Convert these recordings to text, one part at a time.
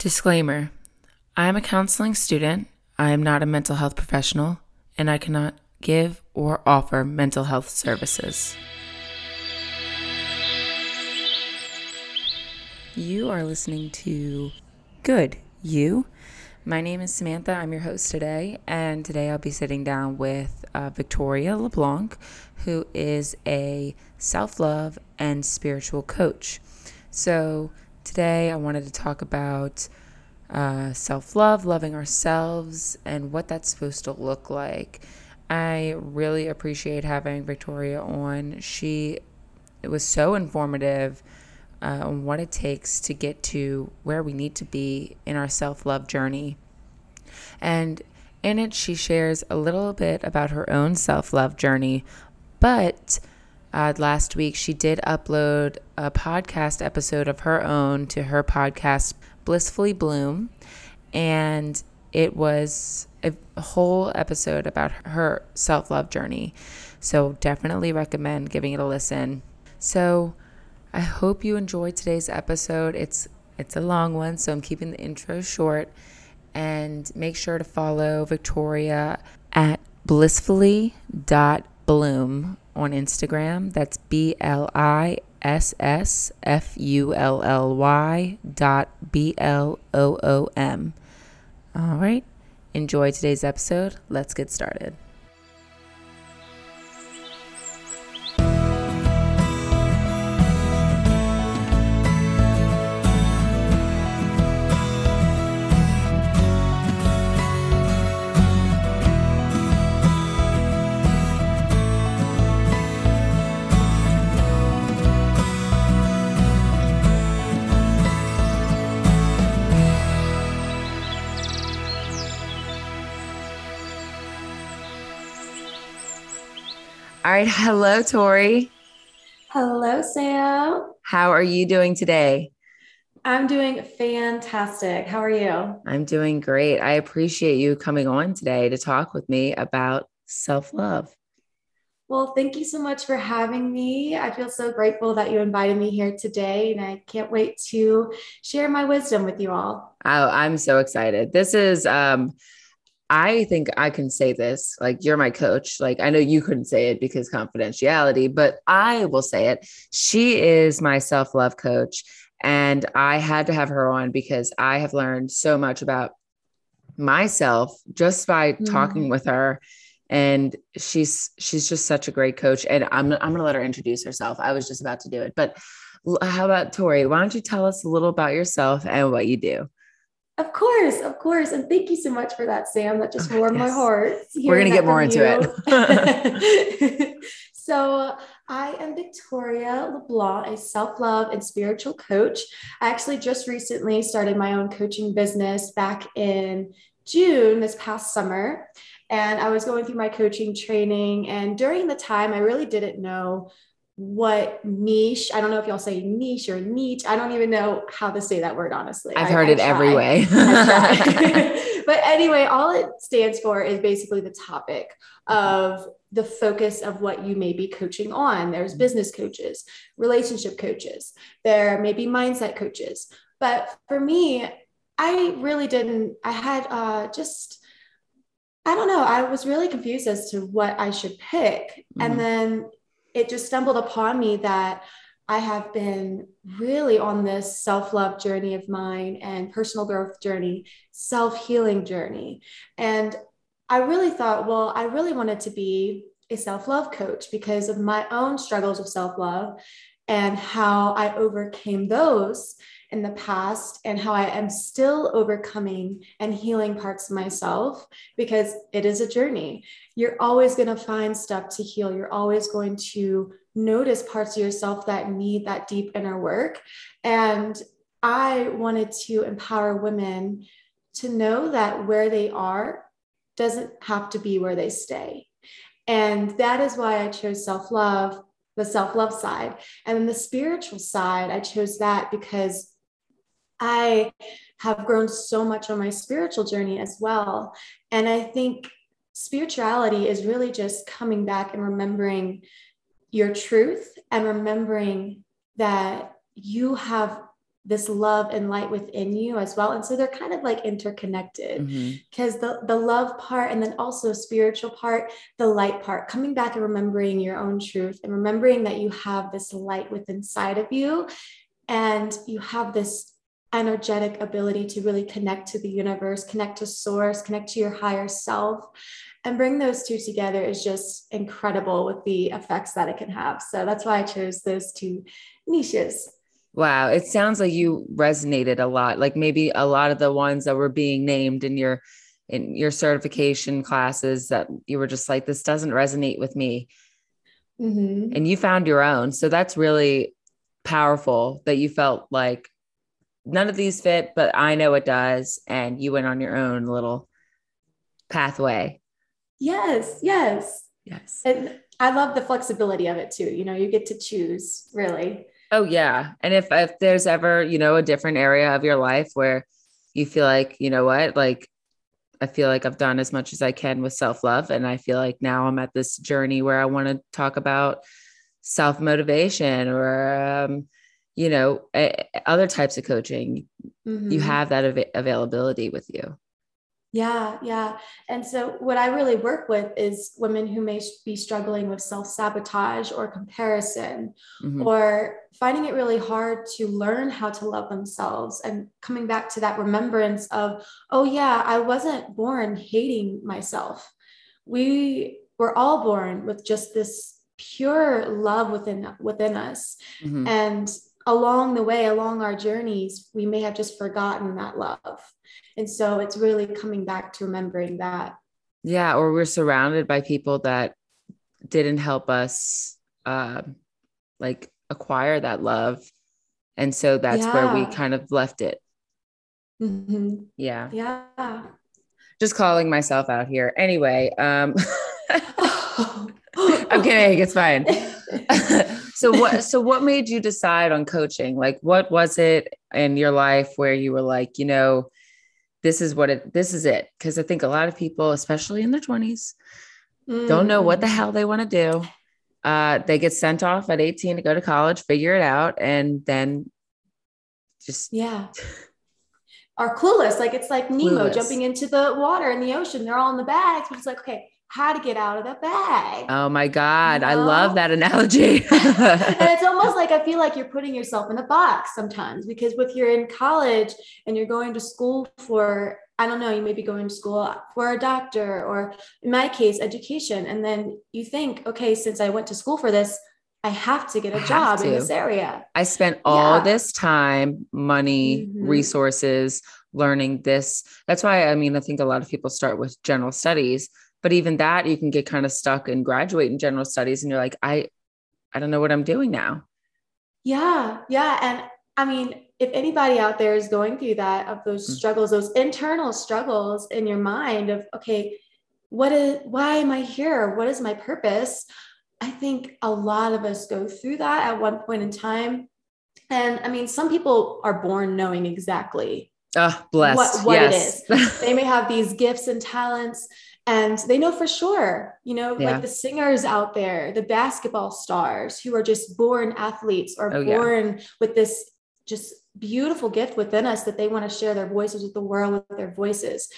Disclaimer I am a counseling student. I am not a mental health professional, and I cannot give or offer mental health services. You are listening to Good You. My name is Samantha. I'm your host today, and today I'll be sitting down with uh, Victoria LeBlanc, who is a self love and spiritual coach. So, Today, I wanted to talk about uh, self love, loving ourselves, and what that's supposed to look like. I really appreciate having Victoria on. She it was so informative uh, on what it takes to get to where we need to be in our self love journey. And in it, she shares a little bit about her own self love journey, but uh, last week, she did upload a podcast episode of her own to her podcast, Blissfully Bloom. And it was a whole episode about her self love journey. So definitely recommend giving it a listen. So I hope you enjoyed today's episode. It's it's a long one, so I'm keeping the intro short. And make sure to follow Victoria at blissfully.bloom on Instagram. That's B L I S S F U L L Y dot B L O O M. All right. Enjoy today's episode. Let's get started. All right. Hello, Tori. Hello, Sam. How are you doing today? I'm doing fantastic. How are you? I'm doing great. I appreciate you coming on today to talk with me about self love. Well, thank you so much for having me. I feel so grateful that you invited me here today, and I can't wait to share my wisdom with you all. Oh, I'm so excited. This is um I think I can say this. Like, you're my coach. Like, I know you couldn't say it because confidentiality, but I will say it. She is my self love coach. And I had to have her on because I have learned so much about myself just by mm. talking with her. And she's she's just such a great coach. And I'm I'm gonna let her introduce herself. I was just about to do it, but how about Tori? Why don't you tell us a little about yourself and what you do? Of course, of course. And thank you so much for that, Sam. That just oh, warmed yes. my heart. We're going to get more into it. so, I am Victoria LeBlanc, a self love and spiritual coach. I actually just recently started my own coaching business back in June this past summer. And I was going through my coaching training. And during the time, I really didn't know what niche i don't know if y'all say niche or niche i don't even know how to say that word honestly i've I, heard I it every way but anyway all it stands for is basically the topic of the focus of what you may be coaching on there's business coaches relationship coaches there may be mindset coaches but for me i really didn't i had uh, just I don't know. I was really confused as to what I should pick. Mm-hmm. And then it just stumbled upon me that I have been really on this self love journey of mine and personal growth journey, self healing journey. And I really thought, well, I really wanted to be a self love coach because of my own struggles with self love and how I overcame those in the past and how I am still overcoming and healing parts of myself because it is a journey. You're always going to find stuff to heal. You're always going to notice parts of yourself that need that deep inner work. And I wanted to empower women to know that where they are doesn't have to be where they stay. And that is why I chose self love, the self love side. And then the spiritual side, I chose that because I have grown so much on my spiritual journey as well. And I think spirituality is really just coming back and remembering your truth and remembering that you have this love and light within you as well. And so they're kind of like interconnected because mm-hmm. the, the love part and then also spiritual part, the light part, coming back and remembering your own truth and remembering that you have this light within inside of you and you have this energetic ability to really connect to the universe, connect to source, connect to your higher self. And bring those two together is just incredible with the effects that it can have. So that's why I chose those two niches. Wow. It sounds like you resonated a lot. Like maybe a lot of the ones that were being named in your in your certification classes that you were just like, this doesn't resonate with me. Mm-hmm. And you found your own. So that's really powerful that you felt like none of these fit, but I know it does. And you went on your own little pathway. Yes, yes. Yes. And I love the flexibility of it too. You know, you get to choose really. Oh yeah. And if if there's ever, you know, a different area of your life where you feel like, you know what, like I feel like I've done as much as I can with self-love and I feel like now I'm at this journey where I want to talk about self-motivation or um, you know, other types of coaching. Mm-hmm. You have that av- availability with you. Yeah, yeah. And so, what I really work with is women who may be struggling with self sabotage or comparison, mm-hmm. or finding it really hard to learn how to love themselves and coming back to that remembrance of, oh, yeah, I wasn't born hating myself. We were all born with just this pure love within within us mm-hmm. and along the way along our journeys we may have just forgotten that love and so it's really coming back to remembering that. Yeah. Or we're surrounded by people that didn't help us uh, like acquire that love. And so that's yeah. where we kind of left it. Mm-hmm. Yeah. Yeah. Just calling myself out here. Anyway, um I'm kidding, it's fine. so what so what made you decide on coaching? Like what was it in your life where you were like, you know, this is what it this is it because i think a lot of people especially in their 20s mm. don't know what the mm. hell they want to do uh, they get sent off at 18 to go to college figure it out and then just yeah are clueless like it's like nemo clueless. jumping into the water in the ocean they're all in the bags but it's like okay how to get out of the bag. Oh my God. You know? I love that analogy. and it's almost like I feel like you're putting yourself in a box sometimes because with you're in college and you're going to school for, I don't know, you may be going to school for a doctor or in my case, education. And then you think, okay, since I went to school for this, I have to get a job in this area. I spent all yeah. this time, money, mm-hmm. resources, learning this. That's why I mean, I think a lot of people start with general studies but even that you can get kind of stuck and graduate in general studies and you're like i i don't know what i'm doing now yeah yeah and i mean if anybody out there is going through that of those mm-hmm. struggles those internal struggles in your mind of okay what is why am i here what is my purpose i think a lot of us go through that at one point in time and i mean some people are born knowing exactly uh, blessed. what, what yes. it is they may have these gifts and talents and they know for sure you know yeah. like the singers out there the basketball stars who are just born athletes or oh, born yeah. with this just beautiful gift within us that they want to share their voices with the world with their voices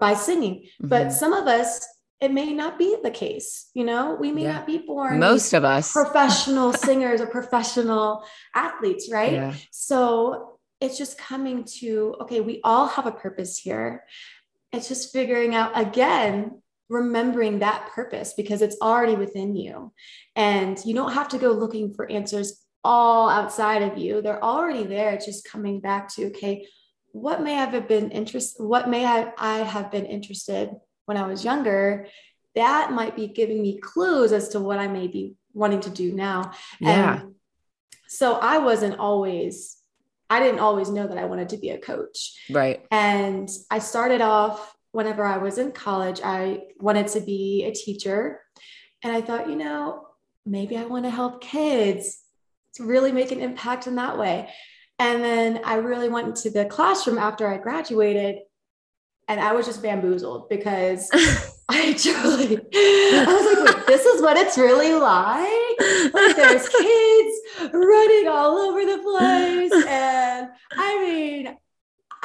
by singing mm-hmm. but some of us it may not be the case you know we may yeah. not be born most of us professional singers or professional athletes right so it's just coming to okay we all have a purpose here it's just figuring out again remembering that purpose because it's already within you. And you don't have to go looking for answers all outside of you. They're already there. It's just coming back to okay what may have been interested what may have i have been interested when i was younger that might be giving me clues as to what i may be wanting to do now. Yeah. and so i wasn't always I didn't always know that I wanted to be a coach. Right. And I started off whenever I was in college, I wanted to be a teacher. And I thought, you know, maybe I want to help kids to really make an impact in that way. And then I really went into the classroom after I graduated and I was just bamboozled because I truly, I was like, this is what it's really like. Like there's kids running all over the place. And I mean,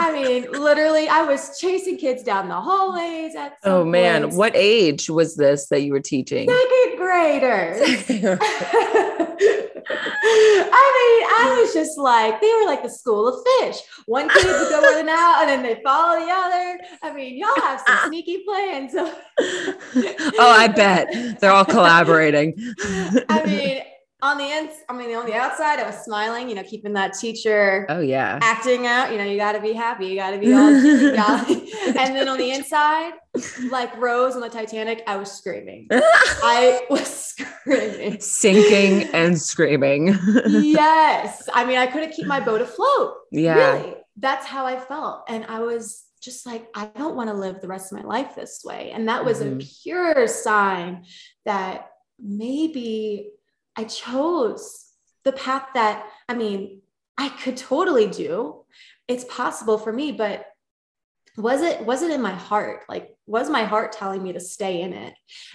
I mean, literally, I was chasing kids down the hallways at Oh man, what age was this that you were teaching? Second graders. I mean, I was just like, they were like the school of fish. One kid would go in and out, and then they follow the other. I mean, y'all have some sneaky plans. oh, I bet they're all collaborating. I mean, on the ins, I mean, on the outside, I was smiling, you know, keeping that teacher. Oh yeah. Acting out, you know, you got to be happy, you got to be all and then on the inside, like Rose on the Titanic, I was screaming. I was screaming, sinking and screaming. yes, I mean, I couldn't keep my boat afloat. Yeah, really, that's how I felt, and I was just like, I don't want to live the rest of my life this way, and that was mm-hmm. a pure sign that maybe I chose the path that, I mean, I could totally do. It's possible for me, but was it was it in my heart? Like was my heart telling me to stay in it?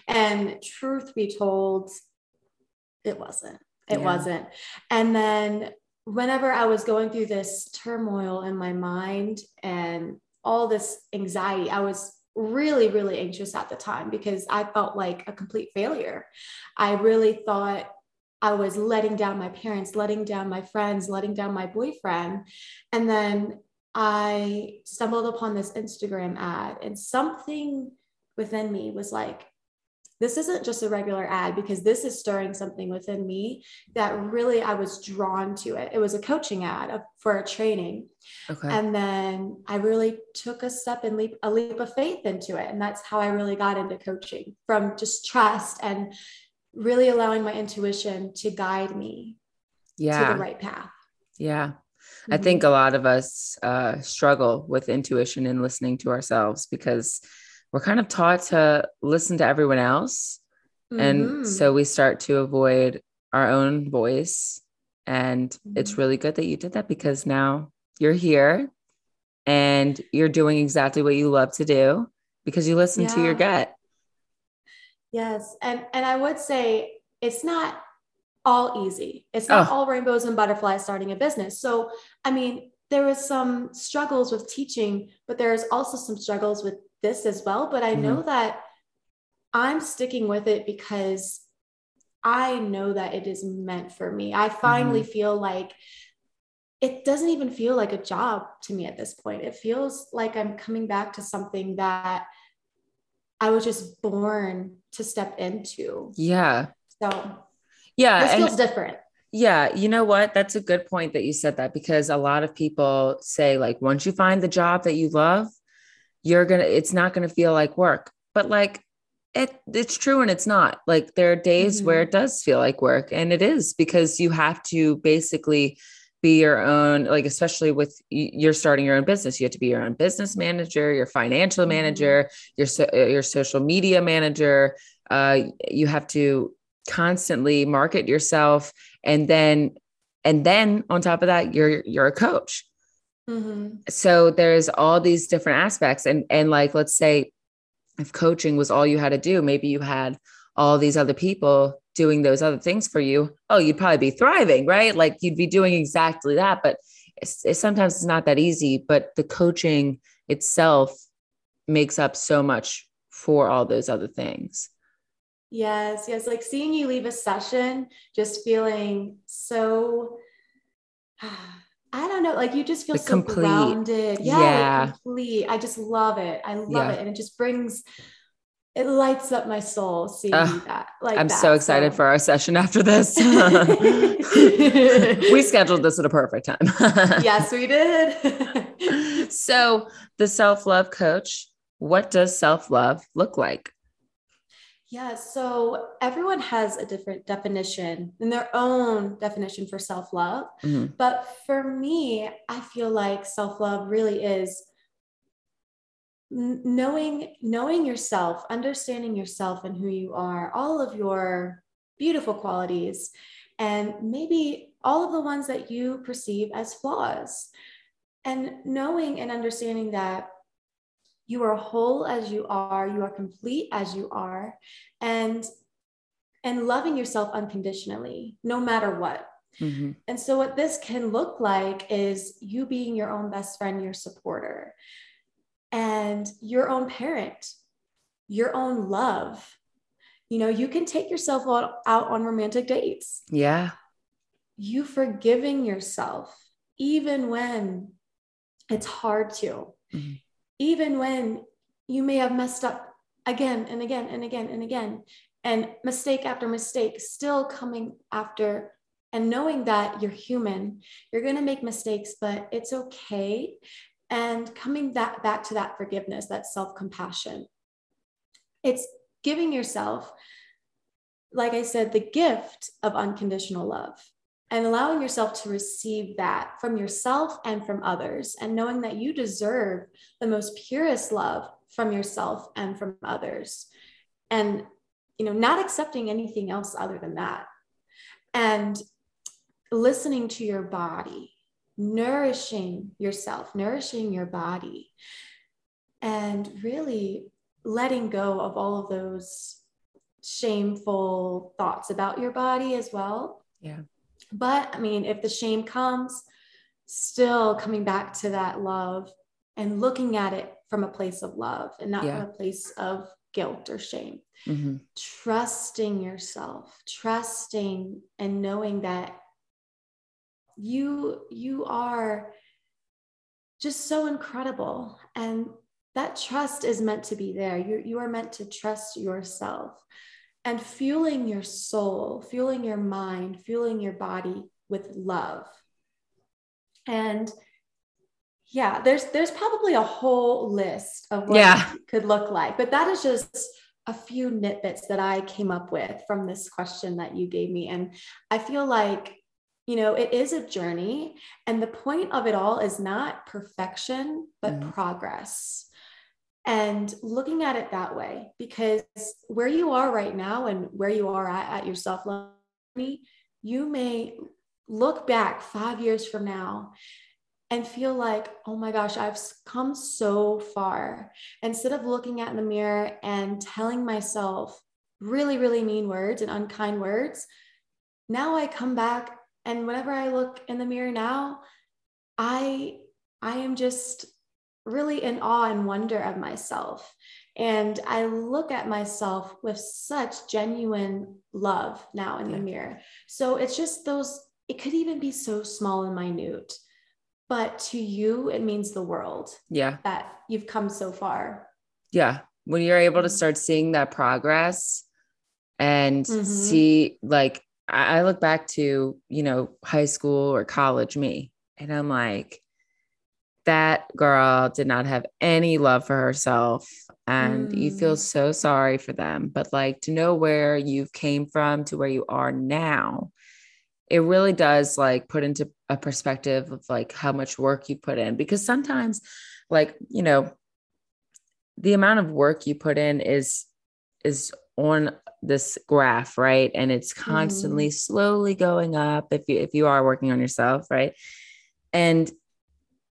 And truth be told it wasn't. It yeah. wasn't. And then whenever i was going through this turmoil in my mind and all this anxiety i was really really anxious at the time because i felt like a complete failure. I really thought I was letting down my parents, letting down my friends, letting down my boyfriend. And then I stumbled upon this Instagram ad, and something within me was like, this isn't just a regular ad because this is stirring something within me that really I was drawn to it. It was a coaching ad for a training. Okay. And then I really took a step and leap a leap of faith into it. And that's how I really got into coaching from just trust and really allowing my intuition to guide me yeah. to the right path. Yeah. Mm-hmm. I think a lot of us uh, struggle with intuition and listening to ourselves because we're kind of taught to listen to everyone else. Mm-hmm. And so we start to avoid our own voice. And mm-hmm. it's really good that you did that because now you're here and you're doing exactly what you love to do because you listen yeah. to your gut. Yes. And and I would say it's not all easy. It's not oh. all rainbows and butterflies starting a business. So, I mean, there was some struggles with teaching, but there's also some struggles with this as well, but I mm-hmm. know that I'm sticking with it because I know that it is meant for me. I finally mm-hmm. feel like it doesn't even feel like a job to me at this point. It feels like I'm coming back to something that I was just born to step into. Yeah. So yeah, this feels different. Yeah, you know what? That's a good point that you said that because a lot of people say like once you find the job that you love, you're going to it's not going to feel like work. But like it it's true and it's not. Like there are days mm-hmm. where it does feel like work and it is because you have to basically be your own like especially with you're starting your own business you have to be your own business manager your financial mm-hmm. manager your your social media manager uh, you have to constantly market yourself and then and then on top of that you're you're a coach mm-hmm. so there's all these different aspects and and like let's say if coaching was all you had to do maybe you had all these other people doing those other things for you oh you'd probably be thriving right like you'd be doing exactly that but it's, it's sometimes it's not that easy but the coaching itself makes up so much for all those other things Yes, yes. Like seeing you leave a session, just feeling so, I don't know, like you just feel the so complete. grounded. Yeah, yeah. complete. I just love it. I love yeah. it. And it just brings, it lights up my soul seeing uh, that. Like I'm that. so excited so. for our session after this. we scheduled this at a perfect time. yes, we did. so the self-love coach, what does self-love look like? Yeah, so everyone has a different definition and their own definition for self love. Mm-hmm. But for me, I feel like self love really is knowing knowing yourself, understanding yourself and who you are, all of your beautiful qualities, and maybe all of the ones that you perceive as flaws. And knowing and understanding that You are whole as you are, you are complete as you are, and and loving yourself unconditionally, no matter what. Mm-hmm. And so, what this can look like is you being your own best friend, your supporter, and your own parent, your own love. You know, you can take yourself out, on romantic dates. Yeah. You forgiving yourself, even when it's hard to, mm-hmm. even when you may have messed up again and again and again and again, and mistake after mistake, still coming after and knowing that you're human, you're going to make mistakes, but it's okay. And coming that back to that forgiveness, that self-compassion. It's giving yourself, like I said, the gift of unconditional love and allowing yourself to receive that from yourself and from others, and knowing that you deserve the most purest love from yourself and from others. And you know, not accepting anything else other than that. And listening to your body, nourishing yourself, nourishing your body, and really letting go of all of those shameful thoughts about your body as well. Yeah. But I mean, if the shame comes, still coming back to that love and looking at it from a place of love and not yeah. from a place of guilt or shame. Mm-hmm. Trusting yourself, trusting and knowing that you you are just so incredible. And that trust is meant to be there. You, you are meant to trust yourself. And fueling your soul fueling your mind fueling your body with love. And yeah there's there's probably a whole list of what yeah. it could look like but that is just a few nitbits that i came up with from this question that you gave me. And i feel like you know, it is a journey. And the point of it all is not perfection, but mm. progress. And looking at it that way, because where you are right now and where you are at, at your self love you may look back five years from now and feel like, oh my gosh, I've come so far. Instead of looking at in the mirror and telling myself really, really mean words and unkind words, now I come back and whenever I look in the mirror now, I I am just really in awe and wonder of myself. And I look at myself with such genuine love now in the mirror. So it's just those, it could even be so small and minute, but to you, it means the world. Yeah. That you've come so far. Yeah. When you're able to mm-hmm. start seeing that progress and mm-hmm. see like I look back to, you know, high school or college me, and I'm like, that girl did not have any love for herself. And mm. you feel mm. so sorry for them. But like to know where you came from to where you are now, it really does like put into a perspective of like how much work you put in. Because sometimes, like, you know, the amount of work you put in is is on this graph, right? And it's constantly mm-hmm. slowly going up if you if you are working on yourself, right? And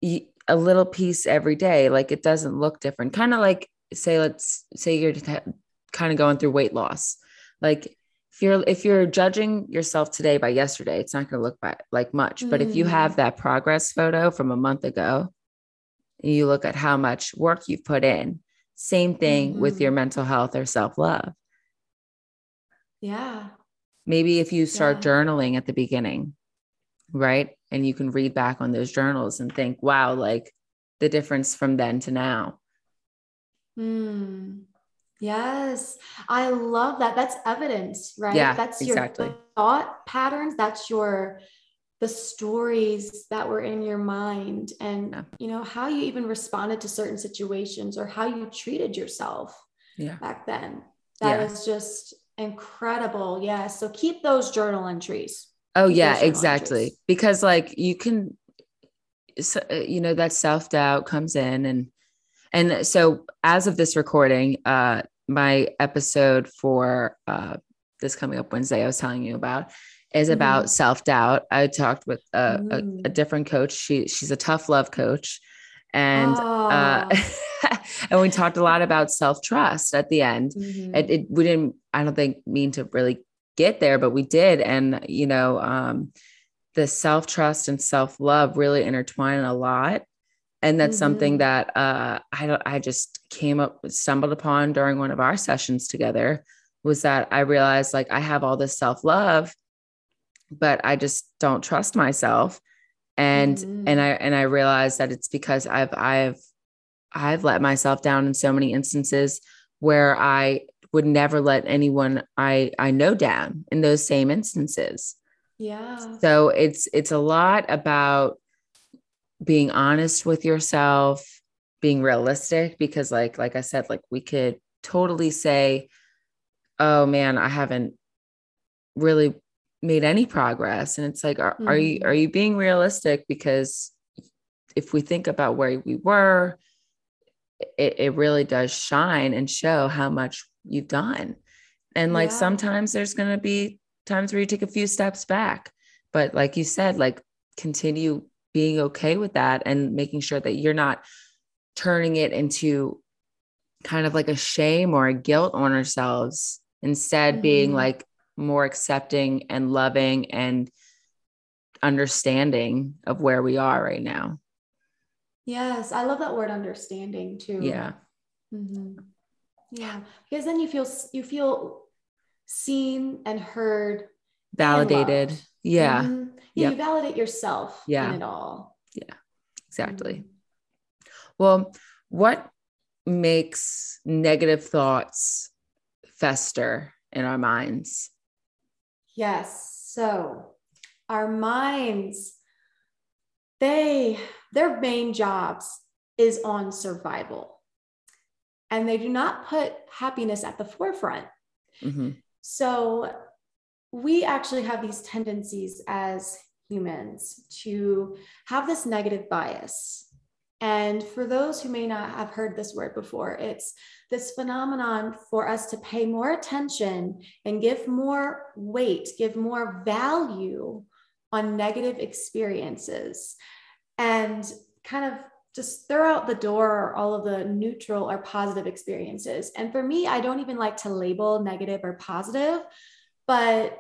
you, a little piece every day, like it doesn't look different. Kind of like say let's say you're kind of going through weight loss. Like if you're if you're judging yourself today by yesterday, it's not going to look by, like much. Mm-hmm. But if you have mm. that progress photo from a month ago, you look at how much work you've put in, same thing mm-hmm. with your mental health or self love. Yeah. Maybe if you start yeah. journaling at the beginning, right? And you can read back on those journals and think, wow, like the difference from then to now. Hmm. Yes, I love that. That's evidence, right? Yeah, that's exactly. your thought patterns. That's your the stories that were in your mind, and yeah. you know how you even responded to certain situations or how you treated yourself. Yeah. back then. That yeah. is just Incredible. Yeah. So keep those journal entries. Oh, keep yeah, exactly. Entries. Because, like, you can, so, uh, you know, that self doubt comes in. And, and so as of this recording, uh, my episode for uh, this coming up Wednesday, I was telling you about, is about mm. self doubt. I talked with a, a, a, different coach. She she's a tough love coach, and oh. uh, and we talked a lot about self-trust at the end. Mhm. It, it we didn't, I don't think mean to really get there, but we did. And you know, um, the self-trust and self-love really intertwine a lot. And that's something Mhm. that uh I don't I just came up stumbled upon during one of our sessions together was that I realized like I have all this self-love, but I just don't trust myself. And Mhm. and I and I realized that it's because I've I've I've let myself down in so many instances where I would never let anyone I I know down in those same instances. yeah. So it's it's a lot about being honest with yourself, being realistic because like like I said like we could totally say oh man, I haven't really made any progress and it's like are, are you Mhm. are you being realistic because if we think about where we were it, it really does shine and show how much you've done and like Yeah. sometimes there's going to be times where you take a few steps back but like you said like continue being okay with that and making sure that you're not turning it into kind of like a shame or a guilt on ourselves instead being Mhm. like more accepting and loving and understanding of where we are right now Yes, I love that word understanding too. yeah Mhm. Yeah, because then you feel you feel seen and heard, validated loved. yeah Mhm. Yeah, Yep. you validate yourself Yeah. in it all. Yeah. Exactly Mhm. well what makes negative thoughts fester in our minds Yes. So our minds, they their main jobs is on survival. And they do not put happiness at the forefront. Mhm. So we actually have these tendencies as humans to have this negative bias. And for those who may not have heard this word before, it's this phenomenon for us to pay more attention and give more weight, give more value on negative experiences and kind of just throw out the door all of the neutral or positive experiences. And for me, I don't even like to label negative or positive, but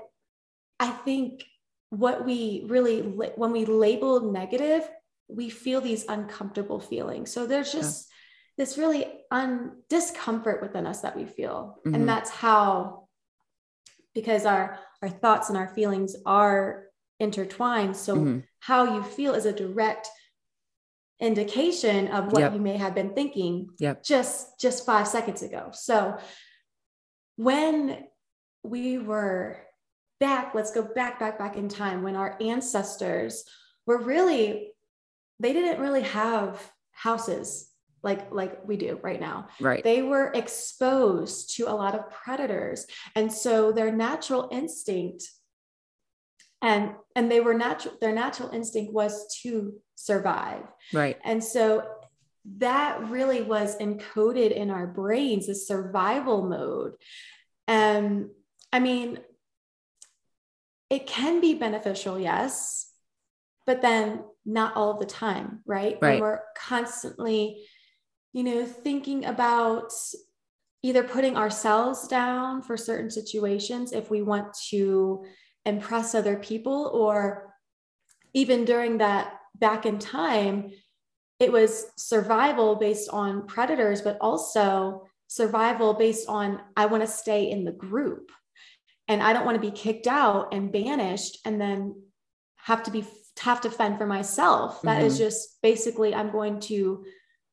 I think what we really, when we label negative, we feel these uncomfortable feelings. So there's Yeah. just this really un discomfort within us that we feel. Mhm. And that's how, because our, our thoughts and our feelings are intertwined. So Mhm. how you feel is a direct indication of what Yep. you may have been thinking Yep. just just five seconds ago so when we were back let's go back back back in time when our ancestors were really they didn't really have houses like like we do right now. Right. They were exposed to a lot of predators. And so their natural instinct and and they were natural their natural instinct was to survive. Right. And so that really was encoded in our brains the survival mode. And i mean it can be beneficial yes but then not all the time right, Right. we're constantly you know thinking about either putting ourselves down for certain situations if we want to impress other people or even during that back in time it was survival based on predators but also survival based on i want to stay in the group and i don't want to be kicked out and banished and then have to be have to fend for myself. That is Mhm. just basically i'm going to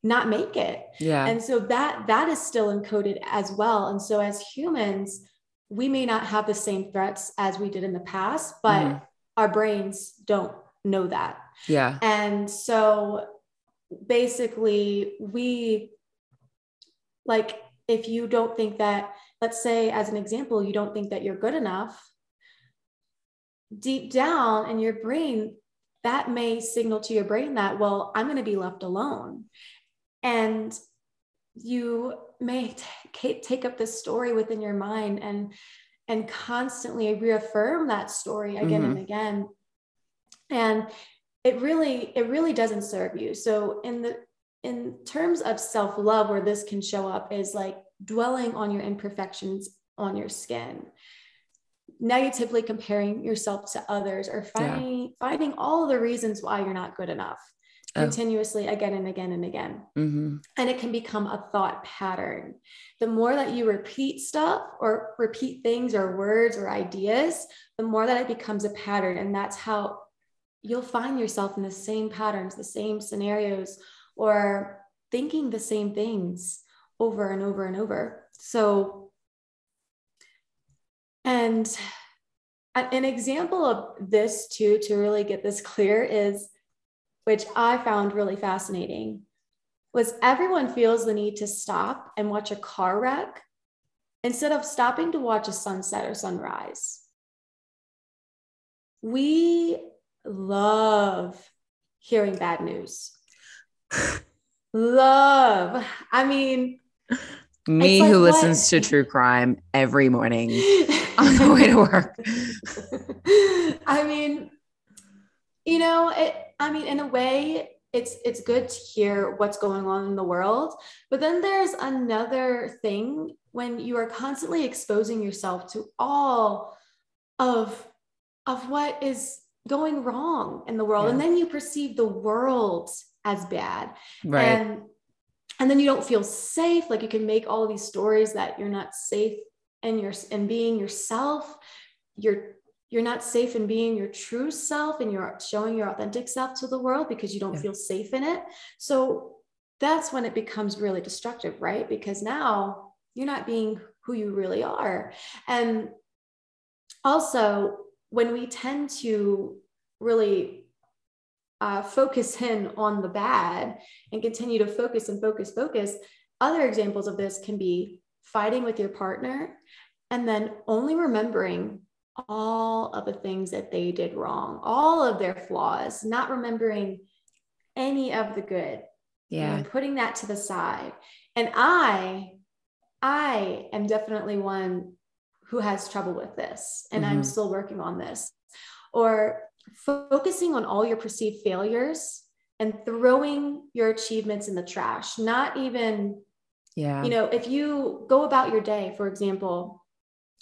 not make it. Yeah. And so that that is still encoded as well. And so as humans we may not have the same threats as we did in the past but Mhm. our brains don't know that. Yeah. And so basically we like if you don't think that let's say as an example you don't think that you're good enough deep down in your brain that may signal to your brain that well i'm going to be left alone. And you may t- take up this story within your mind and and constantly reaffirm that story again and mm-hmm. again. And it really it really doesn't serve you. So in the in terms of self-love where this can show up is like dwelling on your imperfections on your skin negatively comparing yourself to others or finding yeah. finding all the reasons why you're not good enough oh. continuously again and again and again mm-hmm. and it can become a thought pattern the more that you repeat stuff or repeat things or words or ideas the more that it becomes a pattern and that's how you'll find yourself in the same patterns the same scenarios or thinking the same things over and over and over so and an example of this, too, to really get this clear is, which I found really fascinating, was everyone feels the need to stop and watch a car wreck instead of stopping to watch a sunset or sunrise. We love hearing bad news. love. I mean, me like, who what? listens to true crime every morning on the way to work. I mean, you know, it, I mean, in a way, it's it's good to hear what's going on in the world, but then there's another thing when you are constantly exposing yourself to all of of what is going wrong in the world, yeah. and then you perceive the world as bad, right? And and then you don't feel safe like you can make all these stories that you're not safe and you're and being yourself. You're you're not safe in being your true self and you're showing your authentic self to the world because you don't yeah. feel safe in it. So that's when it becomes really destructive right? Because now you're not being who you really are. And also when we tend to really uh, focus in on the bad and continue to focus and focus, focus. Other examples of this can be fighting with your partner and then only remembering all of the things that they did wrong, all of their flaws, not remembering any of the good. Yeah. putting that to the side. And I, I am definitely one who has trouble with this and mm-hmm. I'm still working on this. Or focusing on all your perceived failures and throwing your achievements in the trash, not even, yeah, you know, if you go about your day, for example,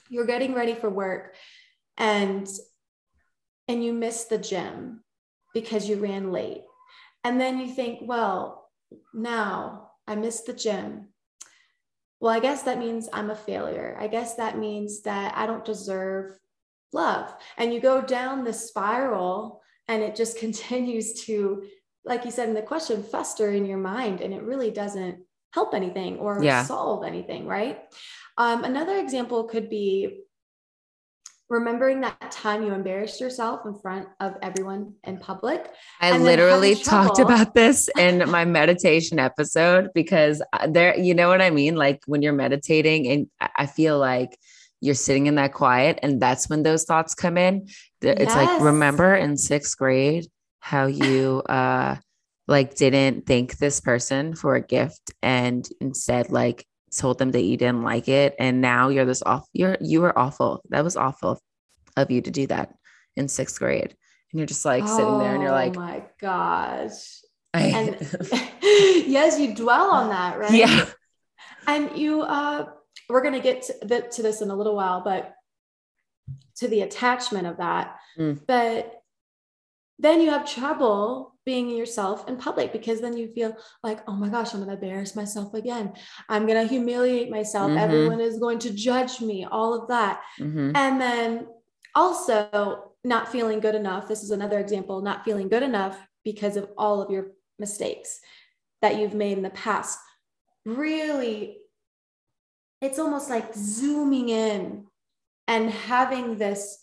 you're getting ready for work and and you miss the gym because you ran late. And then you think, well, now I missed the gym. Well, I guess that means I'm a failure. I guess that means that I don't deserve love. And you go down the spiral and it just continues to, like you said in the question, fester in your mind and it really doesn't help anything or yeah. solve anything, right? Um, another example could be remembering that time you embarrassed yourself in front of everyone in public. I literally talked about this in my meditation episode because uh, there, you know what I mean? Like when you're meditating, and I feel like you're sitting in that quiet and that's when those thoughts come in. It's yes. like remember in sixth grade how you uh like didn't thank this person for a gift and instead like told them that you didn't like it and now you're this off you're you were awful. That was awful of you to do that in sixth grade. And you're just like oh, sitting there and you're like oh my gosh. I, and yes you dwell on that right? Yeah. And you uh we're going to get to, to, this in a little while, but to the attachment of that. Mm. But then you have trouble being yourself in public because then you feel like, oh my gosh, I'm going to embarrass myself again. I'm going to humiliate myself. Mm-hmm. Everyone is going to judge me, all of that. Mm-hmm. And then also not feeling good enough. This is another example, not feeling good enough because of all of your mistakes that you've made in the past. Really it's almost like zooming in and having this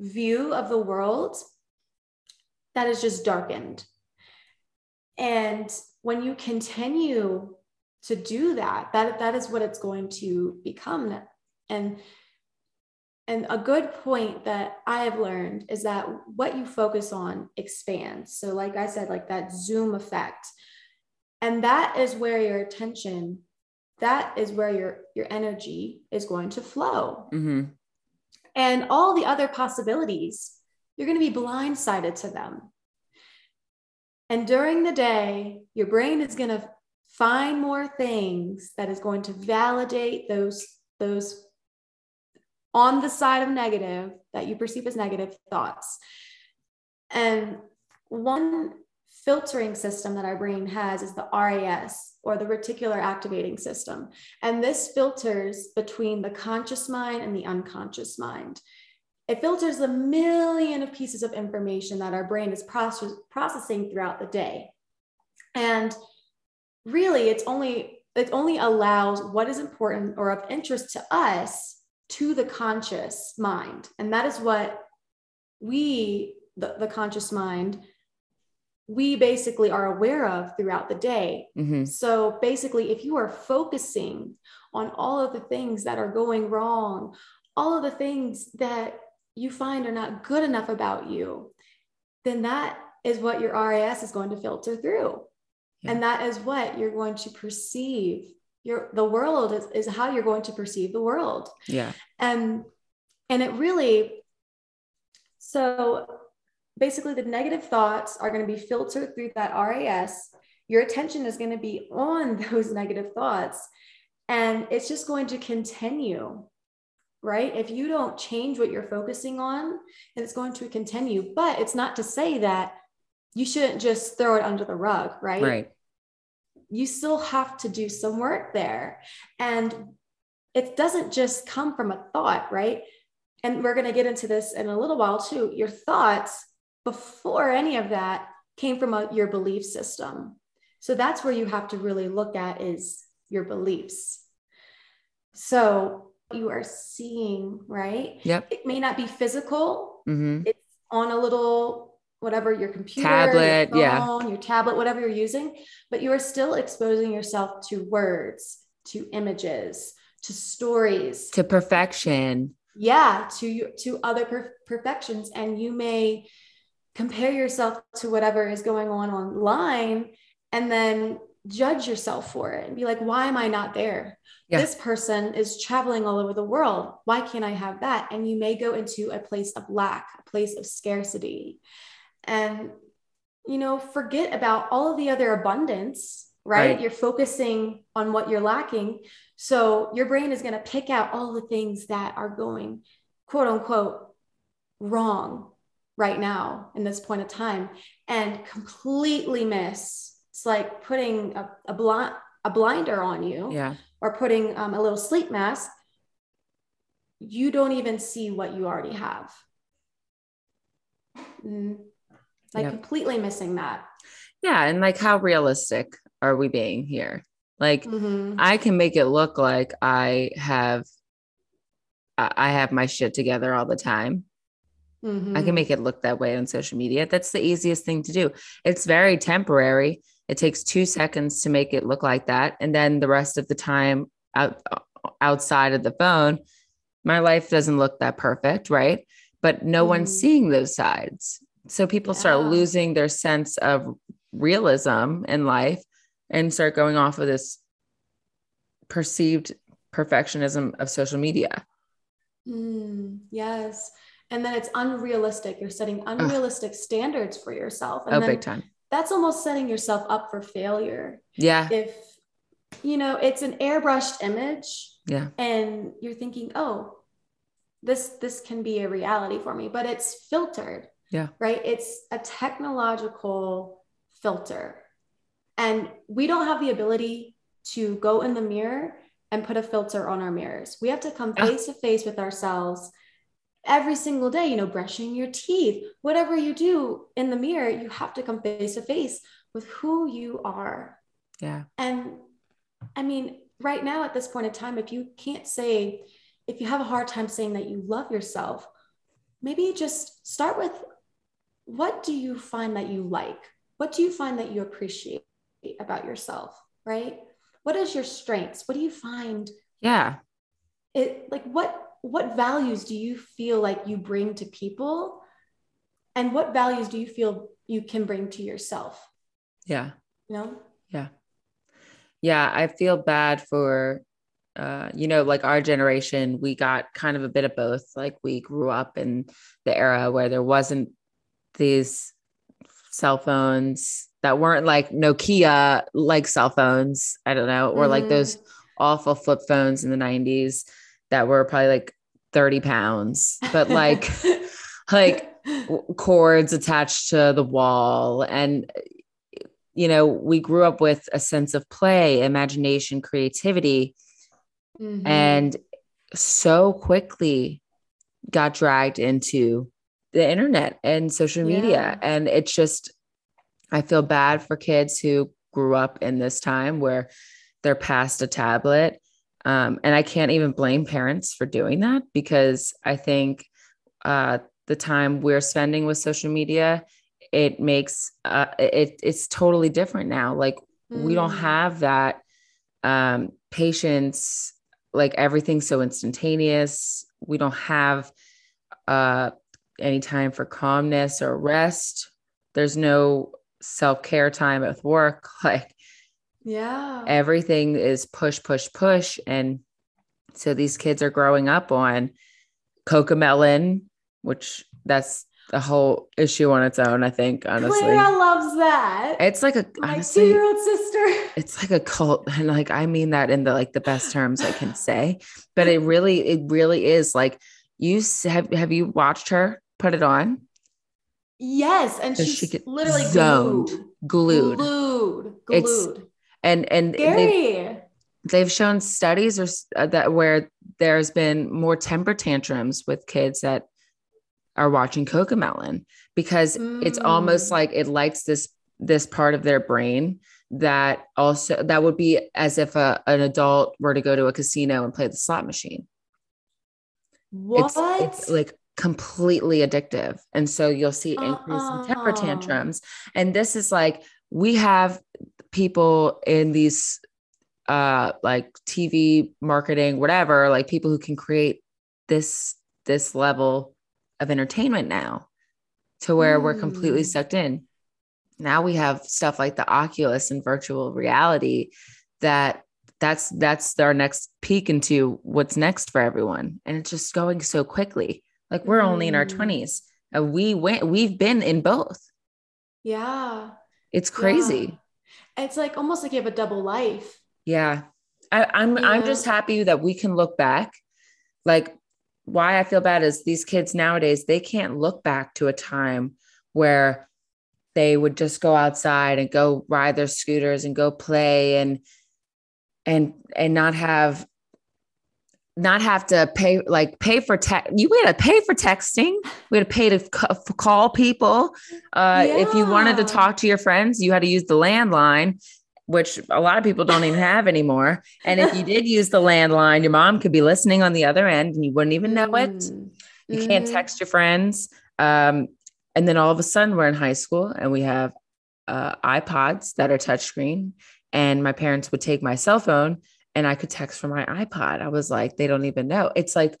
view of the world that is just darkened. And when you continue to do that, that, that is what it's going to become. And and a good point that I have learned is that what you focus on expands. So, like I said, like that zoom effect. And that is where your attention that is where your your energy is going to flow mm-hmm. and all the other possibilities you're going to be blindsided to them And during the day, your brain is going to find more things that is going to validate those those on the side of negative that you perceive as negative thoughts. And one filtering system that our brain has is the RAS or the reticular activating system. And this filters between the conscious mind and the unconscious mind. It filters a million of pieces of information that our brain is process- processing throughout the day. And really, it's only it only allows what is important or of interest to us to the conscious mind. And that is what we, the, the conscious mind, we basically are aware of throughout the day. Mm-hmm. So basically, if you are focusing on all of the things that are going wrong, all of the things that you find are not good enough about you, then that is what your RAS is going to filter through. Yeah. And that is what you're going to perceive. Your the world is, is how you're going to perceive the world. Yeah. And and it really so basically the negative thoughts are going to be filtered through that RAS. Your attention is going to be on those negative thoughts and it's just going to continue. Right? If you don't change what you're focusing on, it's going to continue. But it's not to say that you shouldn't just throw it under the rug, right? Right. You still have to do some work there. And it doesn't just come from a thought, right? And we're going to get into this in a little while too. Your thoughts before any of that came from a, your belief system. So that's where you have to really look at is your beliefs. So you are seeing, right? Yep. It may not be physical. Mm-hmm. It's on a little whatever your computer, tablet, your phone, yeah. your tablet, whatever you're using, but you are still exposing yourself to words, to images, to stories, to perfection. Yeah, to to other per- perfections, and you may compare yourself to whatever is going on online and then judge yourself for it and be like, why am I not there? Yeah. This person is traveling all over the world. Why can't I have that? And you may go into a place of lack, a place of scarcity. And, you know, forget about all of the other abundance, right? right. You're focusing on what you're lacking. So your brain is going to pick out all the things that are going, quote unquote, wrong right now in this point of time and completely miss it's like putting a, a blind a blinder on you yeah. or putting um, a little sleep mask you don't even see what you already have. Mm. like completely missing that. Yeah and like how realistic are we being here? Like mm-hmm. i can make it look like i have i have my shit together all the time Mm-hmm. I can mm-hmm. make it look that way on social media. That's the easiest thing to do. It's very temporary. It takes two seconds to make it look like that. And then the rest of the time out, outside of the phone, my life doesn't look that perfect, right? But no mm-hmm. one's seeing those sides. So people yeah. start losing their sense of realism in life and start going off of this perceived perfectionism of social media. Mm, yes and then it's unrealistic. You're setting unrealistic Ugh. standards for yourself. And oh, big time. That's almost setting yourself up for failure. Yeah. If you know it's an airbrushed image. Yeah. And you're thinking, oh, this this can be a reality for me, but it's filtered. Yeah. Right. It's a technological filter. And we don't have the ability to go in the mirror and put a filter on our mirrors. We have to come ah. face to face with ourselves every single day, you know, brushing your teeth, whatever you do in the mirror, you have to come face to face with who you are. Yeah. And I mean, right now at this point in time, if you can't say, if you have a hard time saying that you love yourself, maybe just start with what do you find that you like? What do you find that you appreciate about yourself? Right? What is your strengths? What do you find? Yeah. It like what what values do you feel like you bring to people and what values do you feel you can bring to yourself yeah you know yeah yeah i feel bad for uh, you know, like our generation, we got kind of a bit of both. Like we grew up in the era where there wasn't these cell phones that weren't like Nokia like cell phones. I don't know, or like those Mm-hmm. awful flip phones in the 90s that were probably like 30 pounds, but like like cords attached to the wall and you know we grew up with a sense of play imagination creativity Mhm. and so quickly got dragged into the internet and social media Yeah. and it's just i feel bad for kids who grew up in this time where they're past a tablet um, and i can't even blame parents for doing that because i think uh, the time we're spending with social media it makes uh, it it's totally different now. Like we don't Mm. have that um patience. Like everything's so instantaneous. We don't have uh any time for calmness or rest. There's no self-care time at work. Like yeah. everything is push push push and so these kids are growing up on CoComelon which that's a whole issue on its own i think honestly Clara loves that. it's like a My honestly two-year-old sister. it's like a cult and like i mean that in the like the best terms i can say but it really it really is like you have have you watched her put it on Yes, and she's she literally zoned, glued. glued Glued. It's Glued. And and they've, they've shown studies or uh, that where there's been more temper tantrums with kids that are watching CoComelon because it's almost Mm. like it lights this this part of their brain that also that would be as if a, an adult were to go to a casino and play the slot machine What? it's, it's like completely addictive and so you'll see increase in temper Uh-uh. tantrums and this is like we have people in these uh like tv marketing whatever like people who can create this this level of entertainment now to where we're completely Mm. sucked in now we have stuff like the oculus and virtual reality that that's that's our next peek into what's next for everyone and it's just going so quickly like we're only in our Mm. 20s and we went we've been in both yeah. it's crazy It's like almost like you have a double life. yeah, I, i'm i'm just happy that we can look back. Like why i feel bad is these kids nowadays they can't look back to a time where they would just go outside and go ride their scooters and go play and and and not have not have to pay like pay for tech you we had to pay for texting we had to pay to c- call people uh if you wanted to talk to your friends you had to use the landline which a lot of people don't even have anymore and if you did use the landline your mom could be listening on the other end and you wouldn't even know it Mm. you can't Mhm. text your friends. Um, and then all of a sudden, we're in high school and we have uh, iPods that are touchscreen. And my parents would take my cell phone and I could text from my iPod. I was like, they don't even know. It's like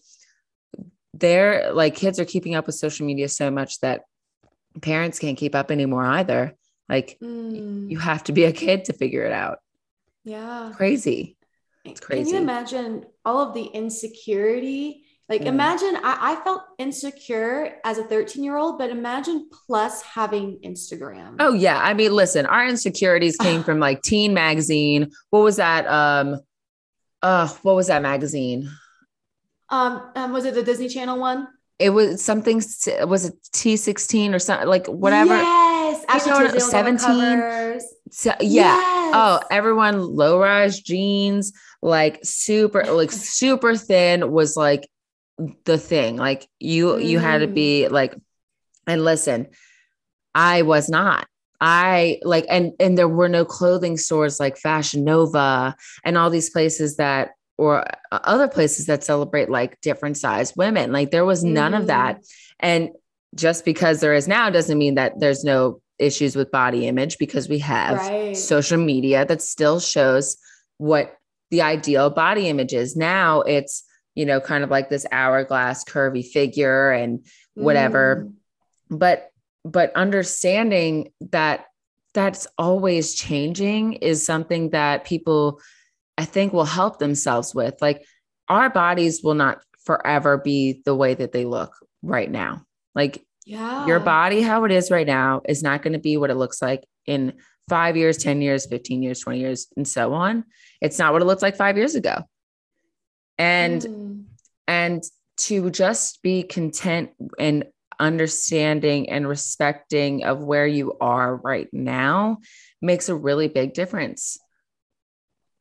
they're like kids are keeping up with social media so much that parents can't keep up anymore either. Like Mm. you have to be a kid to figure it out. yeah. Crazy. It's crazy. Can you imagine all of the insecurity? Like, Mm. imagine I, I felt insecure as a 13 year old, but imagine plus having Instagram. Oh yeah. I mean, listen, our insecurities came from like teen magazine. What was that? Um, uh, what was that magazine? Um, um, was it the Disney Channel one? It was something, was it T16 or something like whatever? Yes. After know what- Tuesday, we'll go on 17? So- yeah. Yes. Oh, everyone low rise jeans, like super, like super thin was like the thing. Like you, you had to be like, and listen, I was not. I like, and and there were no clothing stores like Fashion Nova and all these places that, or uh, other places that celebrate like different size women. Like there was none of that. And just because there is now doesn't mean that there's no issues with body image because we have Right. social media that still shows what the ideal body image is. Now it's, you know, kind of like this hourglass curvy figure and whatever. Mm. But but understanding that that's always changing is something that people I think will help themselves with. Like our bodies will not forever be the way that they look right now. Like Yeah. your body how it is right now is not going to be what it looks like in five years, 10 years, 15 years, 20 years, and so on. It's not what it looked like five years ago. And, mm. and to just be content and understanding and respecting of where you are right now makes a really big difference.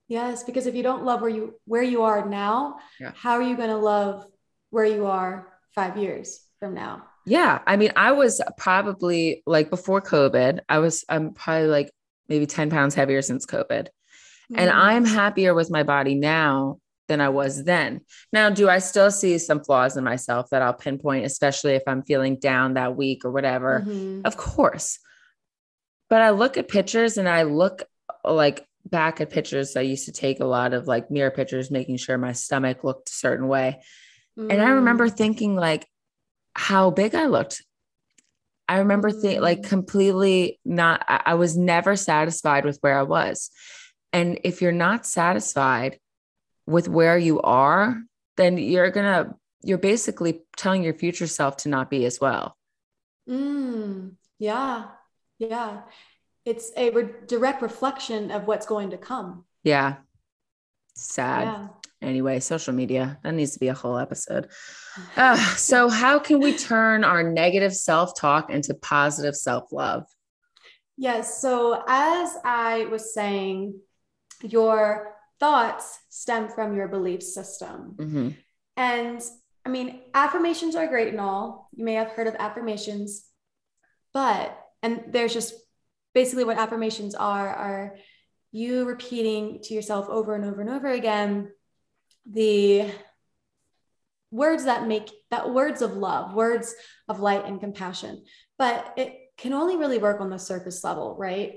Yes, because if you don't love where you where you are now, yeah. how are you going to love where you are 5 years from now? Yeah, I mean, I was probably like before COVID, I was I'm probably like maybe 10 pounds heavier since COVID. Mm-hmm. And I'm happier with my body now than I was then. Now, do I still see some flaws in myself that I'll pinpoint, especially if I'm feeling down that week or whatever? Mm-hmm. Of course. But I look at pictures and I look like back at pictures I used to take a lot of like mirror pictures, making sure my stomach looked a certain way. Mm. And I remember mm. thinking like how big I looked. I remember th- like mm. completely not, I-, I was never satisfied with where I was. And if you're not satisfied with where you are, then you're going to, you're basically telling your future self to not be as well. Mm, yeah. Yeah. It's a re- direct reflection of what's going to come. Yeah. Sad. Yeah. Anyway, social media, that needs to be a whole episode. Uh, so, how can we turn our negative self talk into positive self love? Yes. So, as I was saying, your thoughts stem from your belief system. Mm-hmm. And I mean, affirmations are great and all. You may have heard of affirmations, but, and there's just basically what affirmations are, are you repeating to yourself over and over and over again the words that make that words of love, words of light and compassion. But it can only really work on the surface level, right?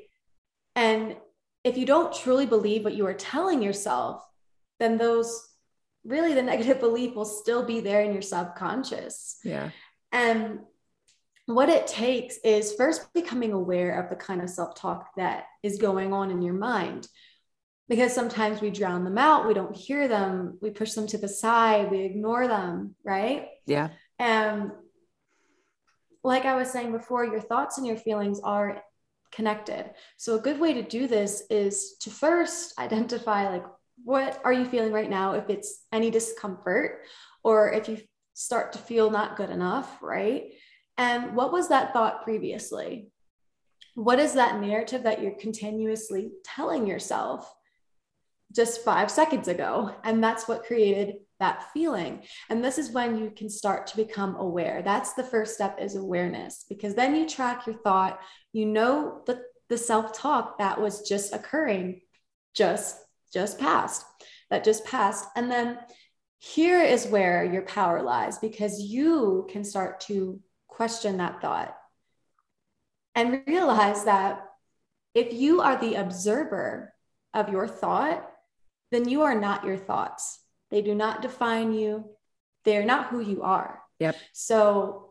And if you don't truly believe what you are telling yourself, then those really the negative belief will still be there in your subconscious. Yeah. And what it takes is first becoming aware of the kind of self talk that is going on in your mind. Because sometimes we drown them out, we don't hear them, we push them to the side, we ignore them, right? Yeah. And like I was saying before, your thoughts and your feelings are connected. So a good way to do this is to first identify like what are you feeling right now if it's any discomfort or if you start to feel not good enough, right? And what was that thought previously? What is that narrative that you're continuously telling yourself just 5 seconds ago? And that's what created that feeling. And this is when you can start to become aware. That's the first step is awareness because then you track your thought. You know the, the self-talk that was just occurring just just passed that just passed. And then here is where your power lies because you can start to question that thought and realize that if you are the observer of your thought then you are not your thoughts they do not define you. They're not who you are. Yep. So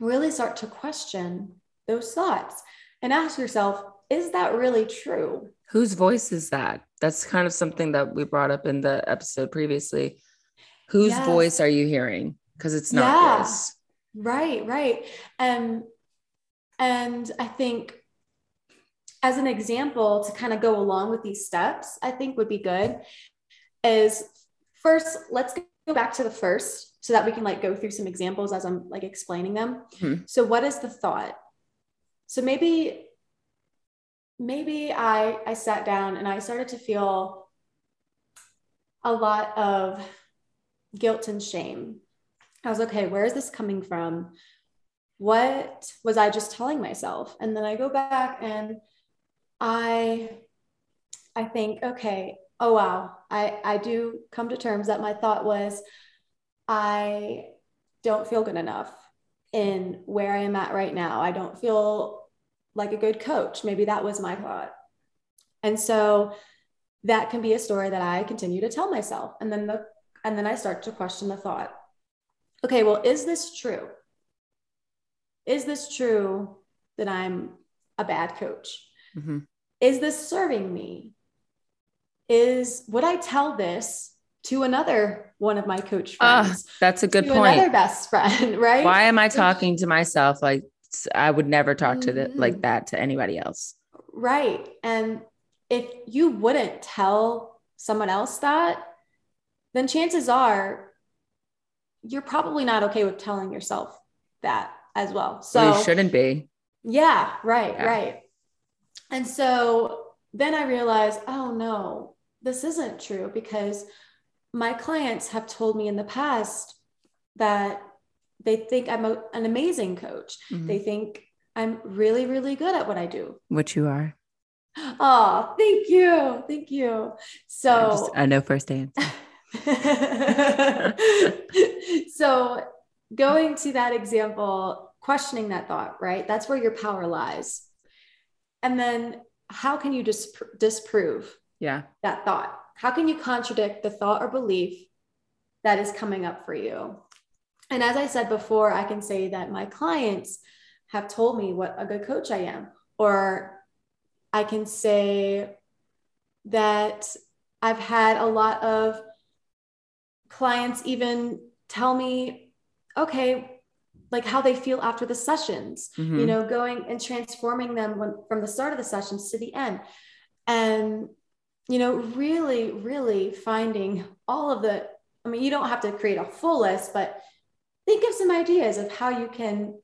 really start to question those thoughts and ask yourself, is that really true? Whose voice is that? That's kind of something that we brought up in the episode previously. Whose yes. voice are you hearing? Because it's not yeah. yours. Right, right. And and I think as an example to kind of go along with these steps, I think would be good is first, let's go back to the first so that we can like go through some examples as I'm like explaining them. Mm-hmm. So what is the thought? So maybe maybe I I sat down and I started to feel a lot of guilt and shame. I was okay, where is this coming from? What was I just telling myself? And then I go back and I I think, okay, oh wow. I i do come to terms that my thought was i don't feel good enough in where i am at right now. I don't feel like a good coach. Maybe that was my thought. And so that can be a story that i continue to tell myself. And then the and then i start to question the thought. Okay well is this true? Is this true that i'm a bad coach? Mm-hmm. is this serving me is would I tell this to another one of my coach ah, friends? That's a good point. Another best friend, right? Why am I talking to myself like I would never talk to the, like mm-hmm. that to anybody else? Right. And if you wouldn't tell someone else that, then chances are you're probably not okay with telling yourself that as well. So you shouldn't be. Yeah, right, yeah. right. And so then I realized, oh no, this isn't true because my clients have told me in the past that they think I'm a, an amazing coach. Mm-hmm. They think I'm really, really good at what I do. Which you are. Oh, thank you. Thank you. So I, just, I know firsthand. so going to that example, questioning that thought, right? That's where your power lies. And then how can you dis- disprove yeah. that thought? How can you contradict the thought or belief that is coming up for you? And as I said before, I can say that my clients have told me what a good coach I am, or I can say that I've had a lot of clients even tell me, okay, like how they feel after the sessions, mm-hmm. you know, going and transforming them when, from the start of the sessions to the end. And, you know, really, really finding all of the, I mean, you don't have to create a full list, but think of some ideas of how you can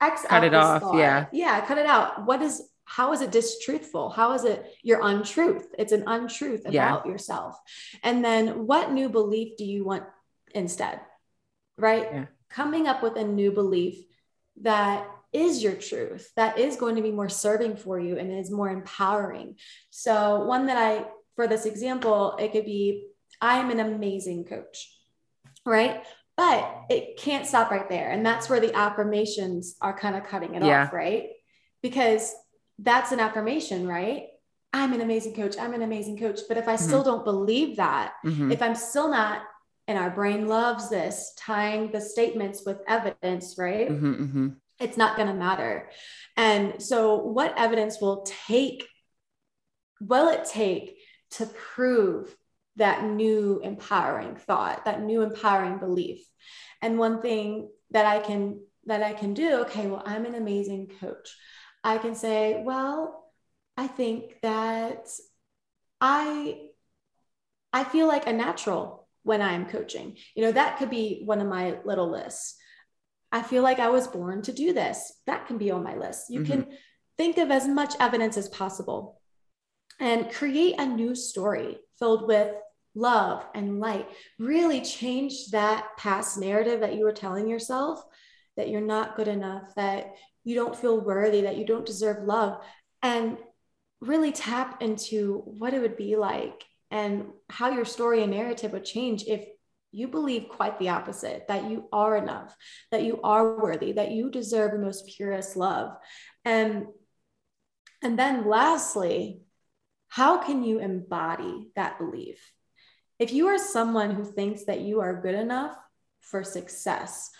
X cut it off. Thought. Yeah. Yeah. Cut it out. What is, how is it distruthful? How is it your untruth? It's an untruth about yeah. yourself. And then what new belief do you want instead? Right. Yeah. Coming up with a new belief that is your truth, that is going to be more serving for you and is more empowering. So, one that I, for this example, it could be I am an amazing coach, right? But it can't stop right there. And that's where the affirmations are kind of cutting it yeah. off, right? Because that's an affirmation, right? I'm an amazing coach. I'm an amazing coach. But if I mm-hmm. still don't believe that, mm-hmm. if I'm still not, and our brain loves this, tying the statements with evidence, right? Mm-hmm, mm-hmm. it's not going to matter. And so, what evidence will take, will it take to prove that new empowering thought, that new empowering belief. And one thing that I can that I can do, okay, well, I'm an amazing coach. I can say, well, I think that I I feel like a natural when I'm coaching. You know, that could be one of my little lists. I feel like I was born to do this. That can be on my list. You mm-hmm. can think of as much evidence as possible and create a new story filled with love and light. Really change that past narrative that you were telling yourself that you're not good enough, that you don't feel worthy, that you don't deserve love, and really tap into what it would be like and how your story and narrative would change if you believe quite the opposite that you are enough, that you are worthy, that you deserve the most purest love. And and then lastly, how can you embody that belief? If you are someone who thinks that you are good enough for success,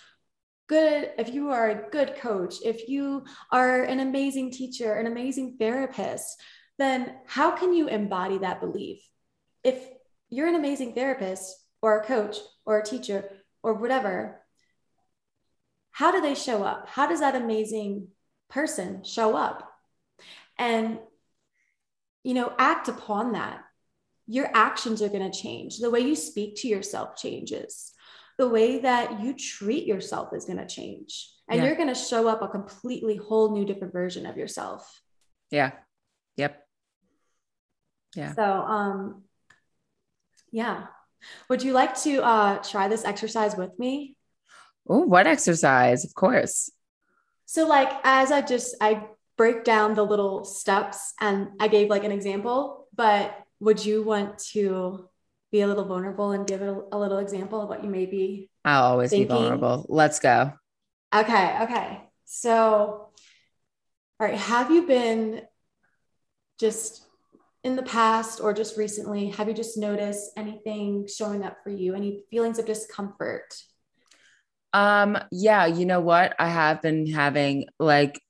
good if you are a good coach, if you are an amazing teacher, an amazing therapist, then how can you embody that belief? If you're an amazing therapist or a coach or a teacher or whatever, how do they show up? How does that amazing person show up? And you know, act upon that your actions are going to change. The way you speak to yourself changes. The way that you treat yourself is going to change. And yeah. you're going to show up a completely whole new different version of yourself. Yeah. Yep. Yeah. So, um, yeah. Would you like to uh, try this exercise with me? Oh, what exercise? Of course. So, like, as I just I break down the little steps, and I gave like an example, but would you want to be a little vulnerable and give a, a little example of what you may be? I'll always thinking? be vulnerable. Let's go. Okay. Okay. So, all right. Have you been just in the past or just recently, have you just noticed anything showing up for you? Any feelings of discomfort? Um, yeah, you know what? I have been having like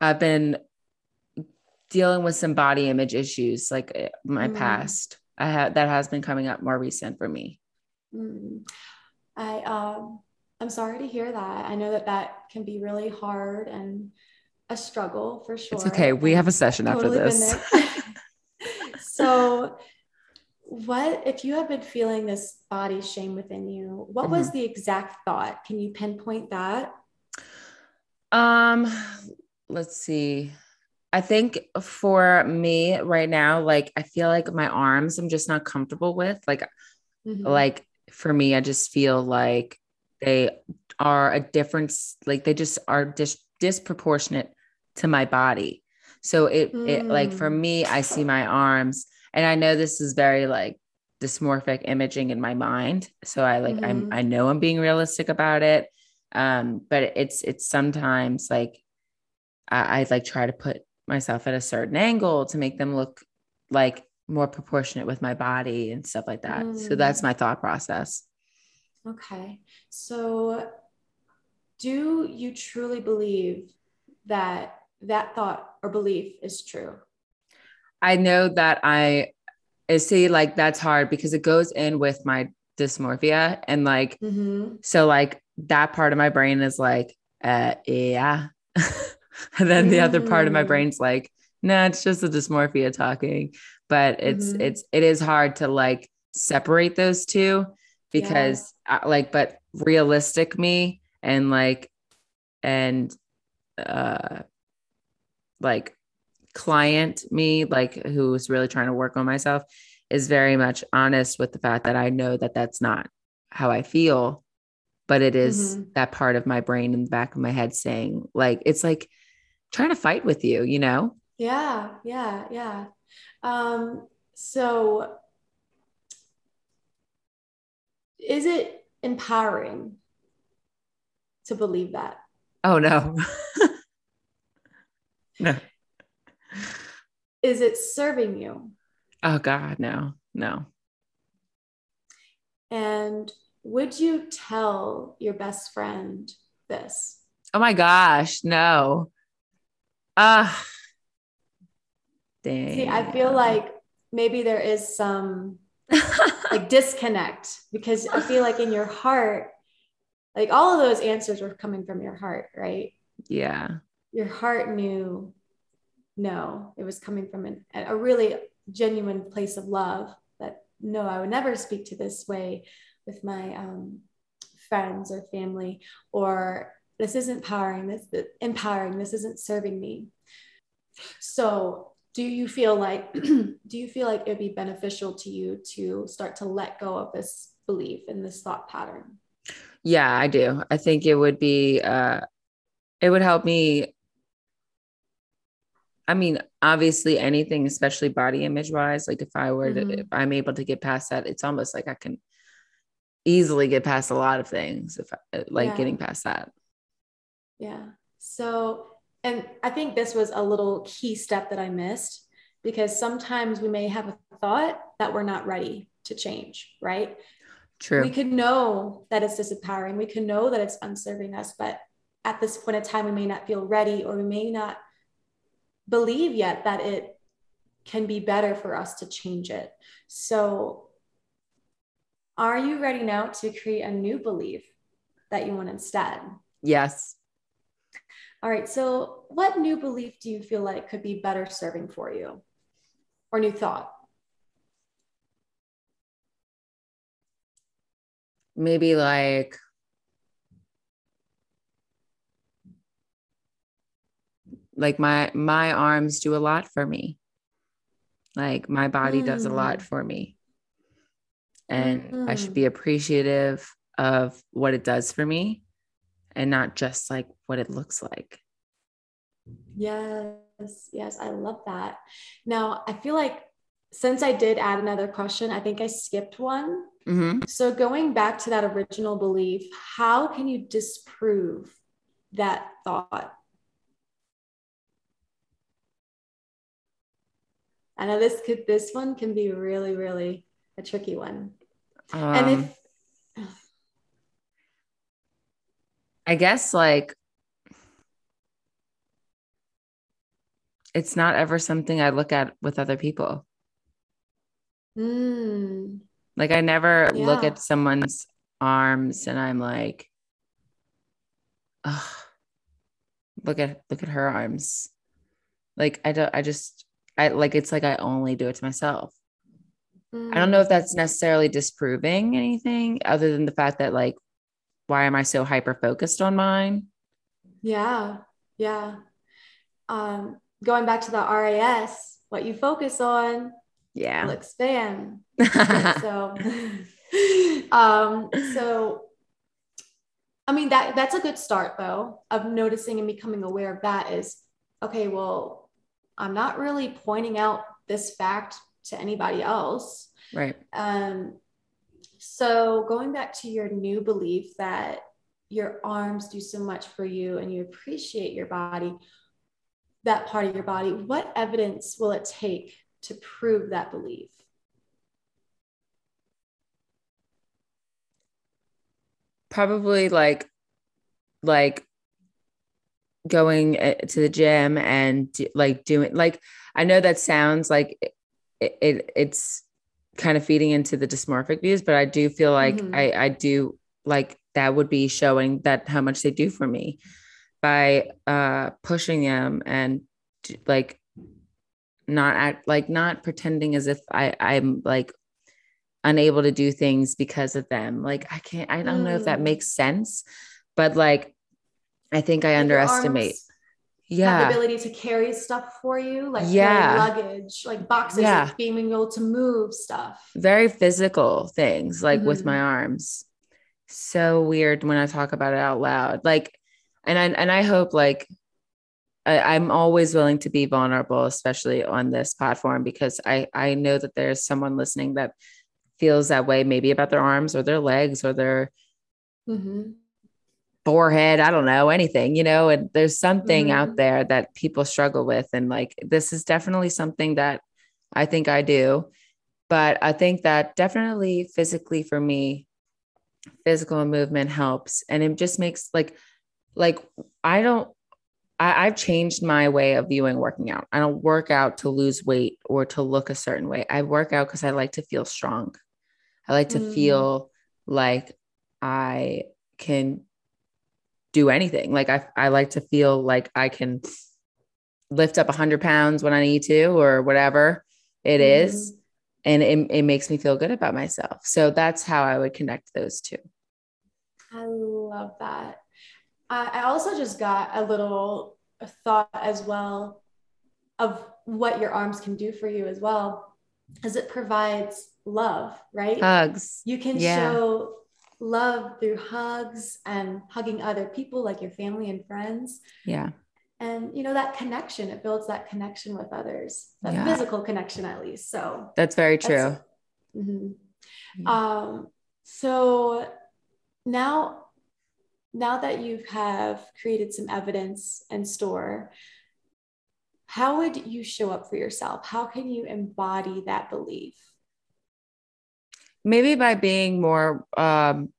I've been dealing with some body image issues like eh, my mm. past i have that has been coming up more recent for me mm. i um i'm sorry to hear that i know that that can be really hard and a struggle for sure. It's okay. We have a session after Totally this. so, what if you have been feeling this body shame within you? What was Mm-hmm. the exact thought? Can you pinpoint that? Um, let's see. I think for me right now, like I feel like my arms I'm just not comfortable with. Like Mhm. like for me, I just feel like they are a difference, like they just are dis- disproportionate to my body. So it, it like for Mm. me, I see my arms, and I know this is very like dysmorphic imaging in my mind. So I like I'm Mhm. I know I'm being realistic about it. Um, but it's it's sometimes like I, I like try to put myself at a certain angle to make them look like more proportionate with my body and stuff like that. So that's Mm. my thought process. Okay. So, do you truly believe that that thought or belief is true? I know that I, I see like that's hard because it goes in with my dysmorphia and like Mm-hmm. so like that part of my brain is like uh yeah and then the other part of my Mm. brain's like nah it's just the dysmorphia talking but it's Mhm. it's it is hard to like separate those two because I, like but realistic me and like and uh like client me like who's really trying to work on myself is very much honest with the fact that I know that that's not how I feel but it is Mhm. that part of my brain in the back of my head saying like it's like trying to fight with you you know Yeah, yeah, yeah. Um, so is it empowering to believe that? oh no no Is it serving you? oh god no no And would you tell your best friend this? oh my gosh no ah Dang. See, I feel like maybe there is some like disconnect because I feel like in your heart, like all of those answers were coming from your heart, right? yeah Your heart knew no, it was coming from an, a really genuine place of love that no, I would never speak to this way with my um, friends or family, or this isn't powering, this empowering, this isn't serving me. So do you feel like do you feel like it would be beneficial to you to start to let go of this belief and this thought pattern Yeah, I do. I think it would be uh it would help me I mean, obviously anything especially body image wise, like if I were to Mhm. if I'm able to get past that, it's almost like I can easily get past a lot of things if I, like Yeah. getting past that. yeah so and i think this was a little key step that i missed because sometimes we may have a thought that we're not ready to change right True. we could know that it's disempowering we could know that it's unserving us but at this point in time we may not feel ready or we may not believe yet that it can be better for us to change it. So are you ready now to create a new belief that you want instead? Yes. all right so what new belief do you feel like could be better serving for you? Or new thought? Maybe like like my my arms do a lot for me. Like my body does a lot Mm. for me. And I should Mm. be appreciative of what it does for me and not just like what it looks like. Yes, yes, I love that. Now, I feel like since I did add another question, I think I skipped one. Mhm. So, going back to that original belief, how can you disprove that thought? I know this could this one can be really, really a tricky one. and Um, if I guess like it's not ever something I look at with other people. mm, Like I never look at someone's arms and I'm like, oh, look at look at her arms. Like I don't I just I like it's like I only do it to myself. I don't know if that's necessarily disproving anything other than the fact that like why am I so hyper focused on mine? Yeah. Yeah. Um going back to the RAS, what you focus on Yeah. will expand. so um so I mean that that's a good start though of noticing and becoming aware of that is okay, well, I'm not really pointing out this fact to anybody else. right. Um, so going back to your new belief that your arms do so much for you and you appreciate your body, that part of your body, what evidence will it take to prove that belief? Probably like like going uh, to the gym and like doing like I know that sounds like it, it it's kind of feeding into the dysmorphic views, but I do feel like Mhm. I I do like that would be showing that how much they do for me by uh pushing them and like not act like not pretending as if I I'm like unable to do things because of them. Like I can't I don't know if that Mm. makes sense, but like I think I underestimate. arms Have the Yeah. ability to carry stuff for you, like Yeah. luggage, like boxes, Yeah. like being able to move stuff. Very physical things like with Mhm. my arms. So weird when I talk about it out loud. Like and I and I hope like I, I'm always willing to be vulnerable, especially on this platform, because I I know that there's someone listening that feels that way, maybe about their arms or their legs or their Mhm. Forehead. I don't know anything, you know. And there's something out Mhm. there that people struggle with, and like this is definitely something that I think I do. But I think that definitely physically for me, physical movement helps, and it just makes like like I don't I, I've changed my way of viewing working out. I don't work out to lose weight or to look a certain way. I work out because I like to feel strong. I like to Mm. feel like I can do anything. Like I, I like to feel like I can lift up a 100 pounds when I need to or whatever it mm-hmm. is, And it, it makes me feel good about myself. So that's how I would connect those two. I love that. I, I also just got a little thought as well of what your arms can do for you as well, as it provides love, right? Hugs. you can yeah. show love through hugs and hugging other people like your family and friends. Yeah. And you know that connection, it builds that connection with others, that Yeah. physical connection at least. So That's very true. that's- Mhm. Yeah. Um, so now, now that you have created some evidence and store, how would you show up for yourself? How can you embody that belief? Maybe by being more um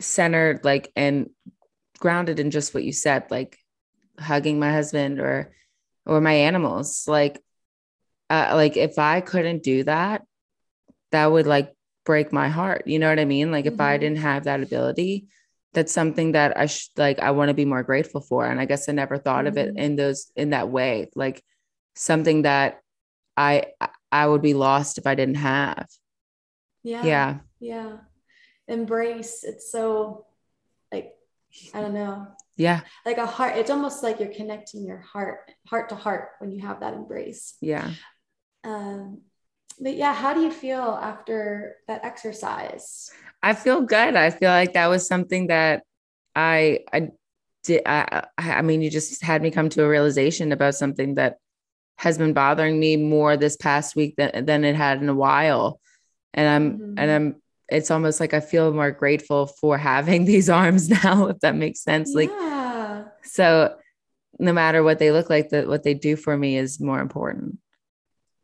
centered like and grounded in just what you said like hugging my husband or or my animals like uh, like if i couldn't do that that would like break my heart you know what i mean like if i Mhm. didn't have that ability that's something that i sh- like i want to be more grateful for and i guess i never thought of it Mhm. in those in that way like something that i i would be lost if i didn't have Yeah. yeah Yeah. Embrace. It's so like, I don't know, yeah like a heart. It's almost like you're connecting your heart, heart to heart when you have that embrace. yeah Um, but yeah, how do you feel after that exercise? I feel good. I feel like that was something that I I did. I I I mean, you just had me come to a realization about something that has been bothering me more this past week than than it had in a while, and I'm Mhm. and I'm. It's almost like I feel more grateful for having these arms now, if that makes sense. Like so, no matter what they look like, that what they do for me is more important.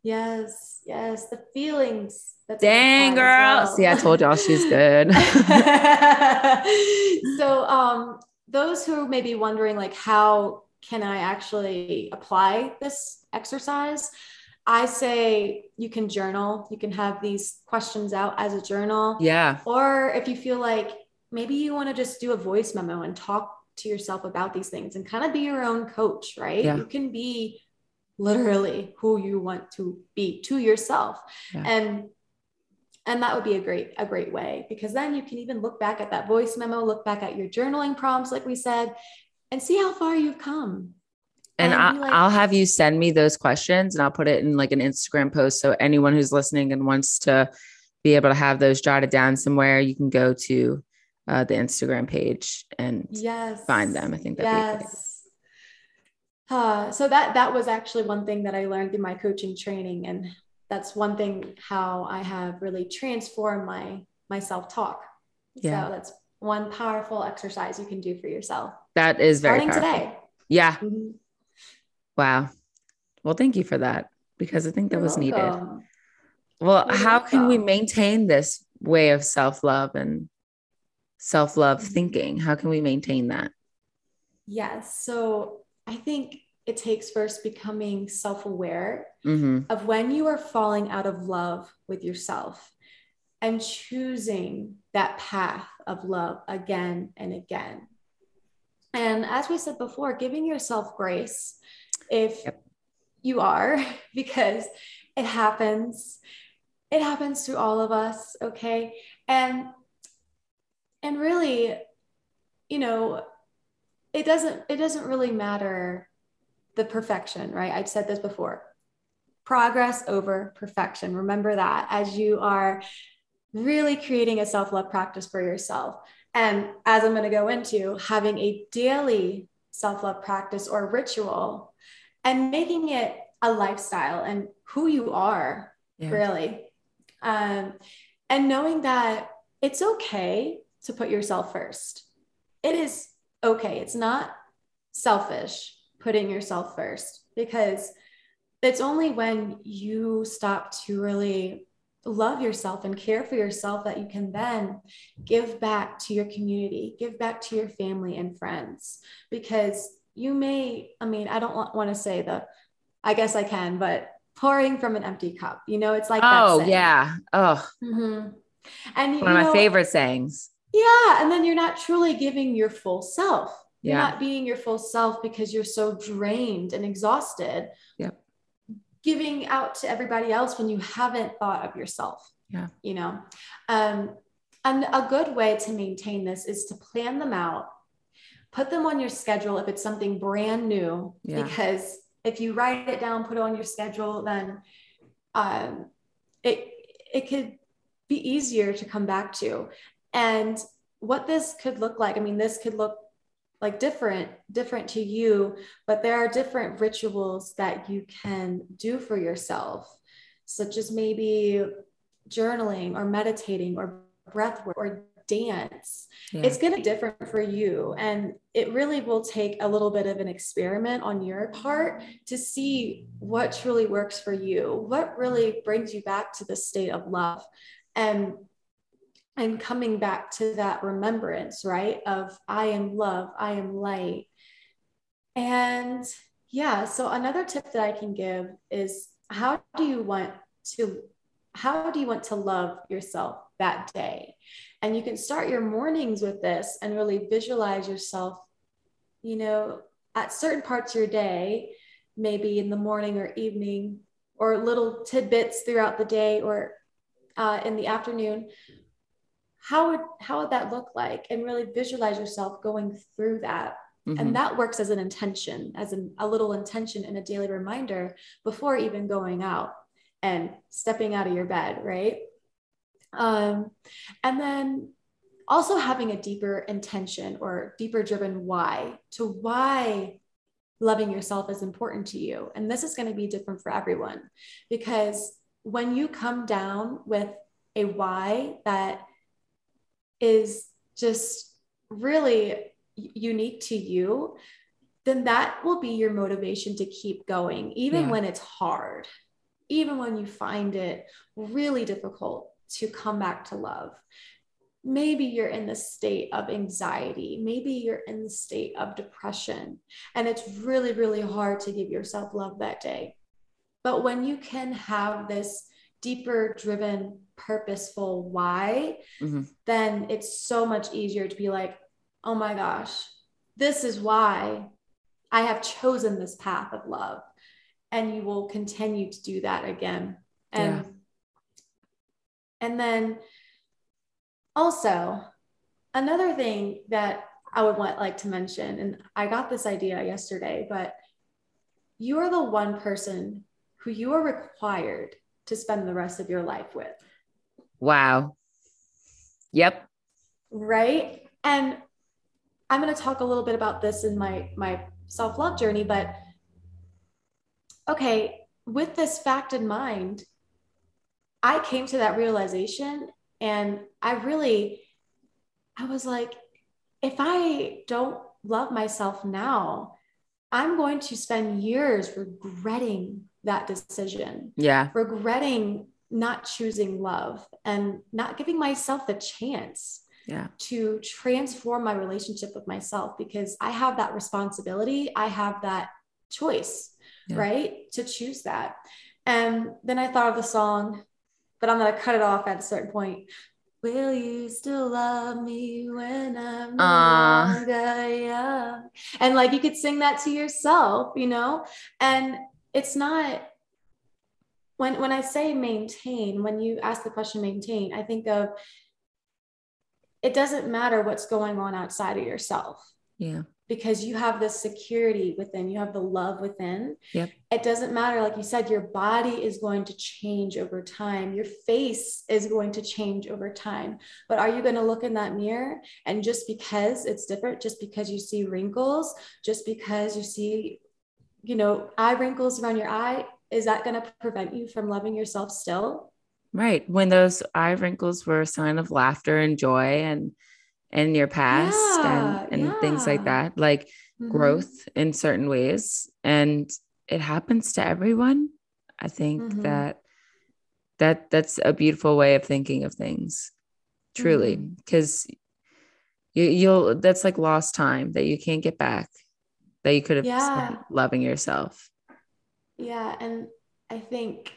Yes. Yes. The feelings. That's Dang, girl! See, I told y'all she's good. so um those who may be wondering like how can i actually apply this exercise i say you can journal you can have these questions out as a journal yeah, or if you feel like maybe you want to just do a voice memo and talk to yourself about these things and kind of be your own coach, right? Yeah. You can be literally who you want to be to yourself. Yeah. And and that would be a great a great way because then you can even look back at that voice memo, look back at your journaling prompts like we said and see how far you've come. And, And I, like, I'll have you send me those questions and I'll put it in like an Instagram post. So anyone who's listening and wants to be able to have those jotted down somewhere, you can go to uh, the Instagram page and Yes. find them. I think great. yes. Uh, so that that was actually one thing that I learned through my coaching training, and that's one thing how I have really transformed my my self talk. Yeah. So that's one powerful exercise you can do for yourself that is very starting powerful. today. Yeah. Mhm. Wow. Well, thank you for that because I think that You're was needed. Well, You're how can we maintain this way of self love and self love Mhm. thinking? How can we maintain that? Yes. So I think it takes first becoming self aware hmm of when you are falling out of love with yourself and choosing that path of love again and again. And as we said before, giving yourself grace if Yep. you are, because it happens. It happens to all of us, okay? And and really, you know, it doesn't it doesn't really matter the perfection, right? I've said this before progress over perfection. Remember that as you are really creating a self love practice for yourself. And as I'm going to go into, having a daily self love practice or ritual and making it a lifestyle and who you are, Yeah. really. Um, and knowing that it's okay to put yourself first. It is okay. It's not selfish putting yourself first because it's only when you stop to really love yourself and care for yourself that you can then give back to your community, give back to your family and friends. Because you may, I mean, I don't want to say the, I guess I can, but pouring from an empty cup, you know, it's like, Oh, yeah. Oh, Mhm. And one of my know, favorite sayings. yeah. And then you're not truly giving your full self. You're not being your full self because you're so drained and exhausted. Yep. Giving out to everybody else when you haven't thought of yourself. Yeah. You know, um, and a good way to maintain this is to plan them out, put them on your schedule if it's something brand new, Yeah. because if you write it down, put it on your schedule, then um, it it could be easier to come back to. And what this could look like, I mean, this could look like different different to you but there are different rituals that you can do for yourself such as maybe journaling or meditating or breath work or dance Yeah. it's going to be different for you. And it really will take a little bit of an experiment on your part to see what truly works for you what really brings you back to the state of love and and coming back to that remembrance right of i am love i am light. And yeah so another tip that i can give is how do you want to how do you want to love yourself that day. And you can start your mornings with this and really visualize yourself you know at certain parts of your day maybe in the morning or evening or little tidbits throughout the day or uh, in the afternoon. How would how would that look like? And really visualize yourself going through that. Mhm. and that works as an intention as an, a little intention and a daily reminder before even going out and stepping out of your bed right um, and then also having a deeper intention or deeper driven why to why loving yourself is important to you and this is going to be different for everyone because when you come down with a why that is just really unique to you, then that will be your motivation to keep going, even Yeah. when it's hard, even when you find it really difficult to come back to love. Maybe you're in the state of anxiety. Maybe you're in the state of depression, and it's really, really hard to give yourself love that day. But when you can have this deeper driven, purposeful why, Mhm. then it's so much easier to be like, oh my gosh, this is why I have chosen this path of love. And you will continue to do that again. And yeah. And then also another thing that I would want like to mention, and I got this idea yesterday, but you are the one person who you are required to spend the rest of your life with. Wow. Yep. Right. And I'm going to talk a little bit about this in my my self-love journey, but okay, with this fact in mind, I came to that realization and I really I was like if I don't love myself now, I'm going to spend years regretting that decision. Yeah. Regretting not choosing love and not giving myself the chance yeah. to transform my relationship with myself because I have that responsibility. I have that choice, yeah. right? To choose that. And then I thought of the song, but I'm going to cut it off at a certain point. Will you still love me when I'm uh. no longer young? And like you could sing that to yourself, you know? And it's not when when I say maintain, when you ask the question maintain, I think of it doesn't matter what's going on outside of yourself. Yeah because you have the security within, you have the love within. Yep. It doesn't matter, like you said, your body is going to change over time, your face is going to change over time. But are you going to look in that mirror and just because it's different, just because you see wrinkles, just because you see, you know, eye wrinkles around your eye, is that going to prevent you from loving yourself still? Right. When those eye wrinkles were a sign of laughter and joy and in your past yeah, and, and yeah. things like that, like mm-hmm. growth in certain ways. And it happens to everyone. I think mm-hmm. that that that's a beautiful way of thinking of things, truly, because mm-hmm. you, you'll that's like lost time that you can't get back that you could have yeah. spent loving yourself. Yeah, and I think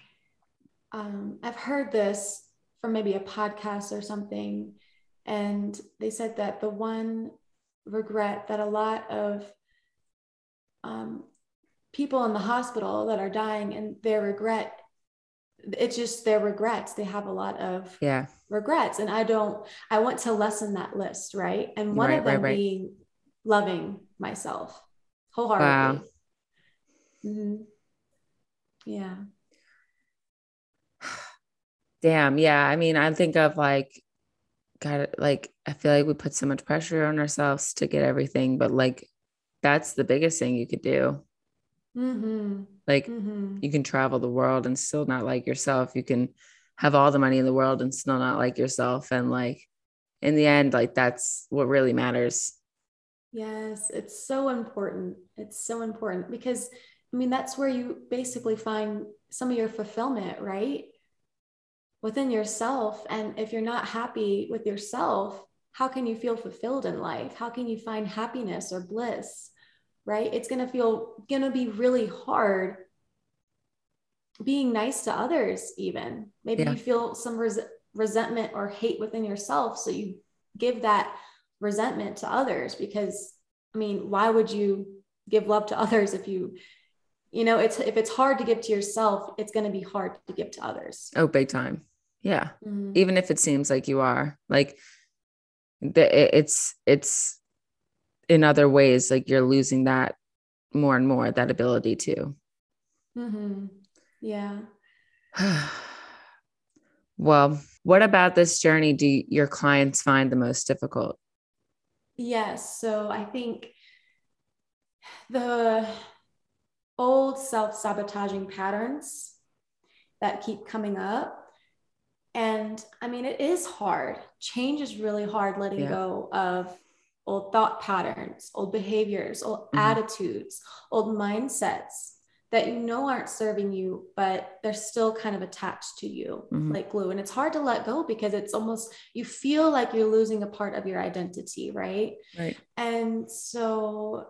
um, I've heard this from maybe a podcast or something and they said that the one regret that a lot of um, people in the hospital that are dying and their regret it's just their regrets. They have a lot of yeah. regrets. And i don't i want to lessen that list right? And one right, of them right, right. being loving myself wholeheartedly. Wow. Mm-hmm. yeah. Damn. Yeah. I mean i think of like God, like I feel like we put so much pressure on ourselves to get everything, but like that's the biggest thing you could do. Mm-hmm. Like mm-hmm. you can travel the world and still not like yourself. You can have all the money in the world and still not like yourself. And like in the end, like that's what really matters. Yes, it's so important. It's so important because I mean, that's where you basically find some of your fulfillment, right? Within yourself. And if you're not happy with yourself, how can you feel fulfilled in life? How can you find happiness or bliss? Right? It's going to feel going to be really hard being nice to others even. Maybe yeah. you feel some res- resentment or hate within yourself so you give that resentment to others because I mean, why would you give love to others if you you know, it's if it's hard to give to yourself, it's going to be hard to give to others. Oh, big time. Yeah. Mm-hmm. Even if it seems like you are like the, it's, it's in other ways, like you're losing that more and more, that ability to. Mm-hmm. Yeah. well, what about this journey do your clients find the most difficult? Yes. So I think the old self sabotaging patterns that keep coming up and I mean, it is hard. Change is really hard letting yeah. go of old thought patterns, old behaviors, old mm-hmm. attitudes, old mindsets that you know aren't serving you, but they're still kind of attached to you mm-hmm. like glue. And it's hard to let go because it's almost, you feel like you're losing a part of your identity, right? Right. And so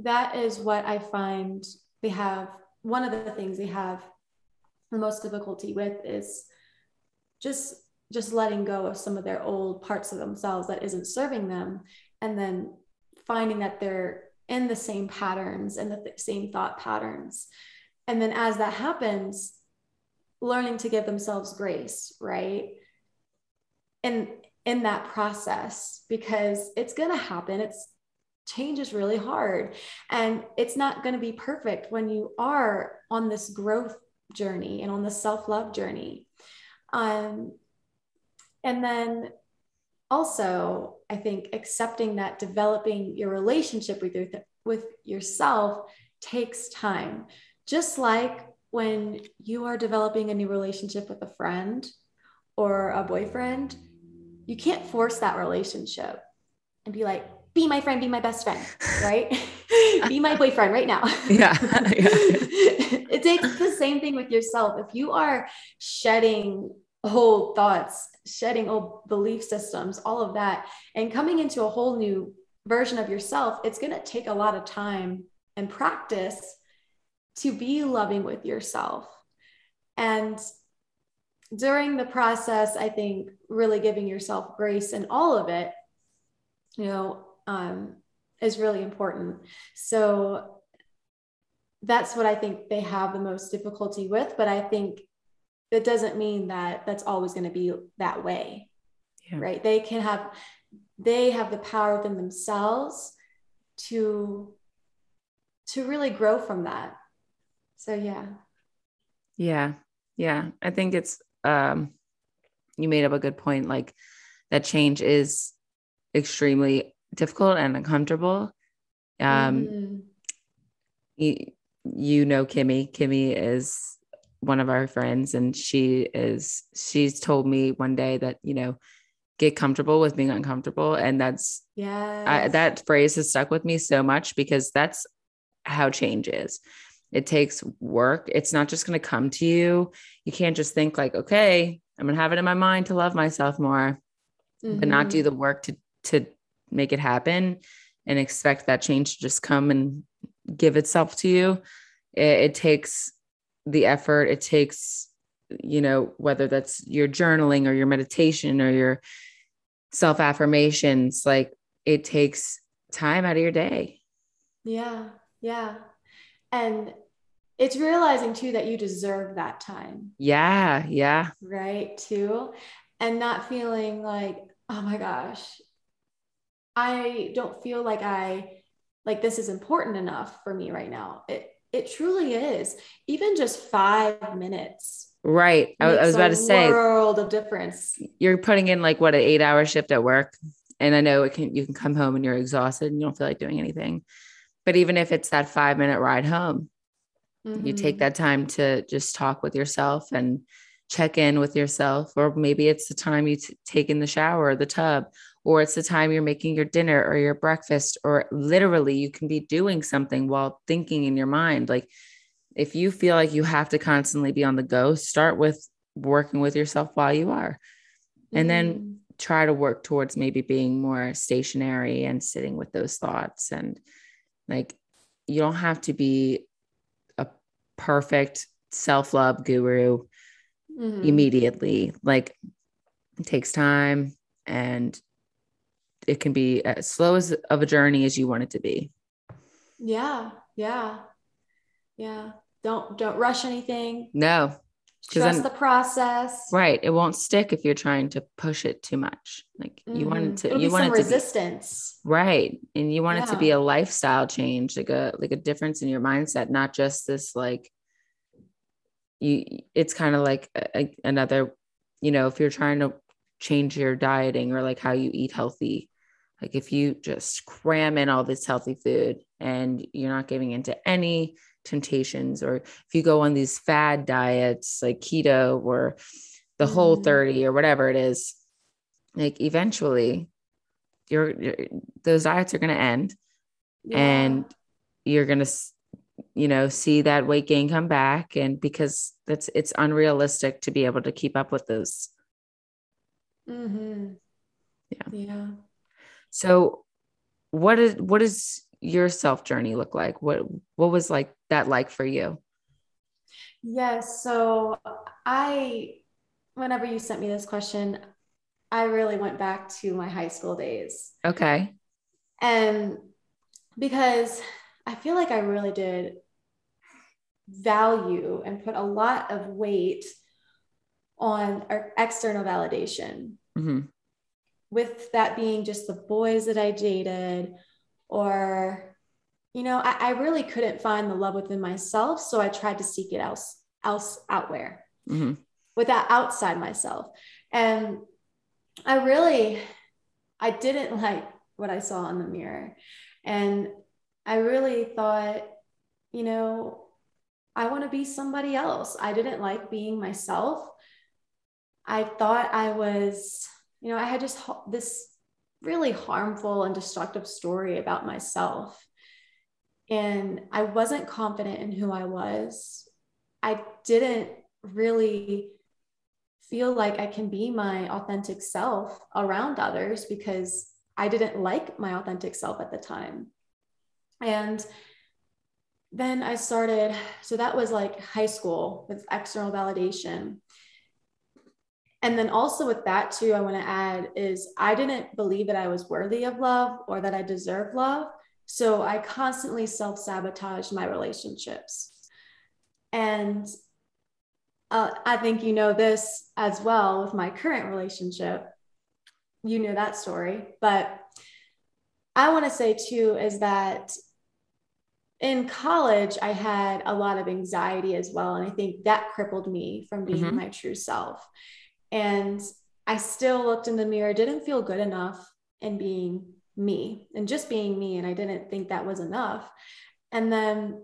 that is what I find they have. One of the things they have the most difficulty with is just just letting go of some of their old parts of themselves that isn't serving them and then finding that they're in the same patterns and the th- same thought patterns. And then as that happens, learning to give themselves grace, right? And in that process, because it's going to happen. It's change is really hard and it's not going to be perfect when you are on this growth journey and on the self-love journey um, and then also i think accepting that developing your relationship with your with yourself takes time just like when you are developing a new relationship with a friend or a boyfriend you can't force that relationship and be like be my friend, be my best friend, right? be my boyfriend right now. Yeah. it takes the same thing with yourself. If you are shedding old thoughts, shedding old belief systems, all of that, and coming into a whole new version of yourself, it's going to take a lot of time and practice to be loving with yourself. And during the process, I think really giving yourself grace and all of it, you know, um, is really important. So that's what I think they have the most difficulty with. But I think it doesn't mean that that's always going to be that way, yeah. right? They can have, they have the power within themselves to to really grow from that. So yeah. Yeah. Yeah. I think it's um you made up a good point like that change is extremely difficult and uncomfortable. Um, mm-hmm. you, you know, Kimmy. Kimmy is one of our friends, and she is. She's told me one day that you know, get comfortable with being uncomfortable, and that's yeah. That phrase has stuck with me so much because that's how change is. It takes work. It's not just going to come to you. You can't just think like, okay, I'm going to have it in my mind to love myself more, mm-hmm. but not do mm-hmm. the work to to make it happen and expect that change to just come and give itself to you. It, it takes the effort. It takes, you know, whether that's your journaling or your meditation or your self affirmations, like it takes time out of your day. Yeah. Yeah. And it's realizing too that you deserve that time. Yeah. Yeah. Right. Too. And not feeling like, oh my gosh, I don't feel like I like this is important enough for me right now. It it truly is. Even just five minutes. Right. I, I was about to say world of difference. You're putting in like what an eight hour shift at work. And I know it can you can come home and you're exhausted and you don't feel like doing anything. But even if it's that five minute ride home, mm-hmm. you take mm-hmm. that time to just talk with yourself and check in with yourself. Or maybe it's the time you t- take in the shower or the tub or it's the time you're making your dinner or your breakfast, or literally you can be doing something while thinking in your mind. Like if you feel like you have to constantly be on the go, start with working with yourself while you are. And mm-hmm. then try to work towards maybe being more stationary and sitting with those thoughts. And like you don't have to be a perfect self love guru mm-hmm. immediately. Like it takes time and it can be as slow as of a journey as you want it to be. Yeah. Yeah. Yeah. Don't don't rush anything. No. Trust the process. Right. It won't stick if you're trying to push it too much. Like mm-hmm. you want it mm-hmm. to It'll you want it resistance. be, right. And you want yeah. it to be a lifestyle change, like a like a difference in your mindset, not just this like you it's kind of like a, another you know, if you're trying to change your dieting or like how you eat healthy, like if you just cram in all this healthy food and you're not giving into any temptations, or if you go on these fad diets like keto or the mm-hmm. whole 30 or whatever it is, like eventually you're, you're those diets are going to end yeah. and you're going to you know see that weight gain come back and because that's it's unrealistic to be able to keep up with those mm-hmm. yeah yeah so what is what does your self journey look like? What what was like that like for you? Yes. So I whenever you sent me this question, I really went back to my high school days. Okay. And because I feel like I really did value and put a lot of weight on our external validation. Mm-hmm. With that being just the boys that I dated, or, you know, I, I, really couldn't find the love within myself. So I tried to seek it else, else out where, mm-hmm. with that outside myself. And I really, I didn't like what I saw in the mirror. And I really thought, you know, I want to be somebody else. I didn't like being myself. I thought I was, you know, I had just this really harmful and destructive story about myself. And I wasn't confident in who I was. I didn't really feel like I can be my authentic self around others because I didn't like my authentic self at the time. And then I started, so that was like high school with external validation. And then also with that, too, I want to add is I didn't believe that I was worthy of love or that I deserved love. So I constantly self sabotaged my relationships. And uh, I think you know this as well with my current relationship. You know that story. But I want to say, too, is that in college, I had a lot of anxiety as well. And I think that crippled me from being mm-hmm. my true self. And I still looked in the mirror, didn't feel good enough in being me and just being me. And I didn't think that was enough. And then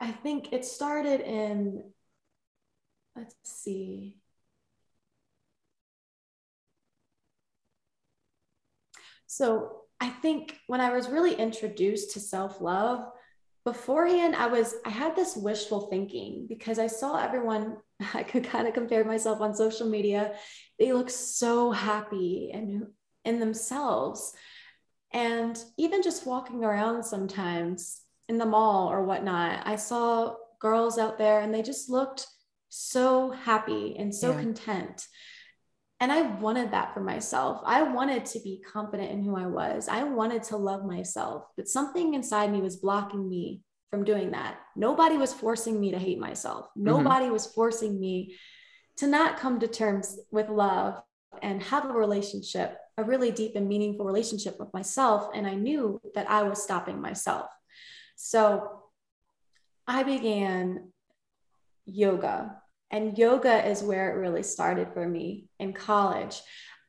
I think it started in, let's see. So I think when I was really introduced to self love, beforehand, I was, I had this wishful thinking because I saw everyone, I could kind of compare myself on social media. They look so happy and in themselves. And even just walking around sometimes in the mall or whatnot, I saw girls out there and they just looked so happy and so yeah. content. And I wanted that for myself. I wanted to be confident in who I was. I wanted to love myself, but something inside me was blocking me from doing that. Nobody was forcing me to hate myself. Mm-hmm. Nobody mm-hmm. was forcing me to not come to terms with love and have a relationship, a really deep and meaningful relationship with myself. And I knew that I was stopping myself. So I began yoga and yoga is where it really started for me in college.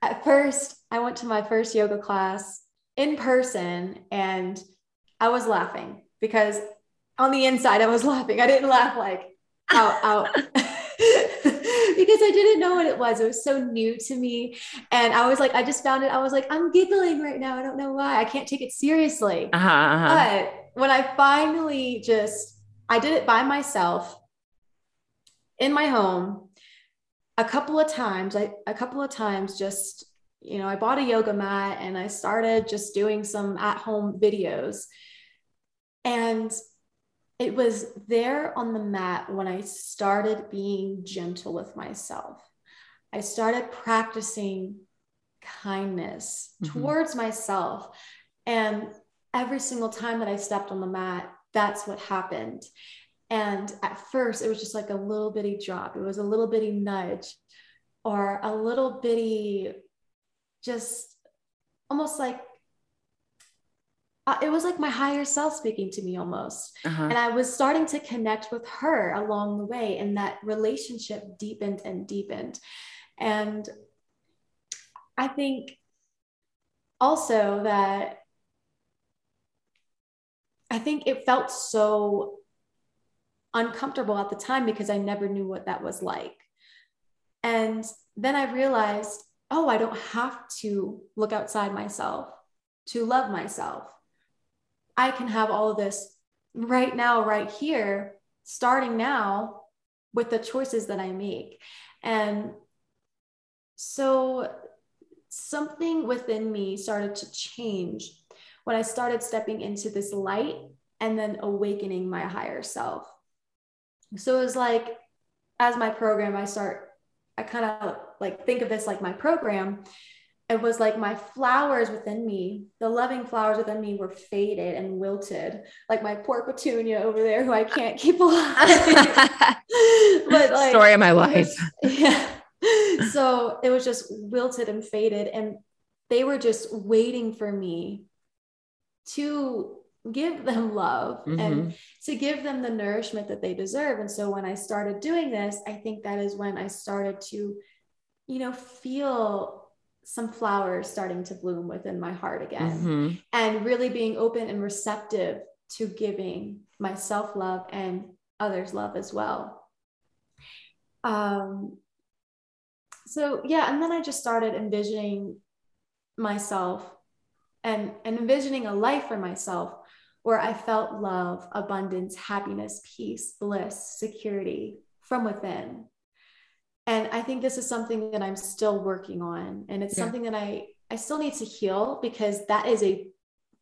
At first, I went to my first yoga class in person and I was laughing because on the inside I was laughing. I didn't laugh like out, out. because I didn't know what it was. It was so new to me. And I was like, I just found it. I was like, I'm giggling right now. I don't know why. I can't take it seriously. Uh-huh, uh-huh. But when I finally just, I did it by myself in my home a couple of times I, a couple of times just you know i bought a yoga mat and i started just doing some at home videos and it was there on the mat when i started being gentle with myself i started practicing kindness mm-hmm. towards myself and every single time that i stepped on the mat that's what happened and at first, it was just like a little bitty drop. It was a little bitty nudge or a little bitty, just almost like uh, it was like my higher self speaking to me almost. Uh-huh. And I was starting to connect with her along the way, and that relationship deepened and deepened. And I think also that I think it felt so uncomfortable at the time because I never knew what that was like. And then I realized, oh, I don't have to look outside myself to love myself. I can have all of this right now, right here, starting now with the choices that I make. And so something within me started to change when I started stepping into this light and then awakening my higher self. So it was like, as my program, I start, I kind of like think of this like my program. It was like my flowers within me, the loving flowers within me were faded and wilted, like my poor petunia over there, who I can't keep alive. but like, story of my life. Yeah. So it was just wilted and faded, and they were just waiting for me to give them love mm-hmm. and to give them the nourishment that they deserve. And so when I started doing this, I think that is when I started to, you know, feel some flowers starting to bloom within my heart again. Mm-hmm. and really being open and receptive to giving myself love and others love as well. Um so yeah and then i just started envisioning myself and and envisioning a life for myself where i felt love abundance happiness peace bliss security from within and i think this is something that i'm still working on and it's yeah. something that i i still need to heal because that is a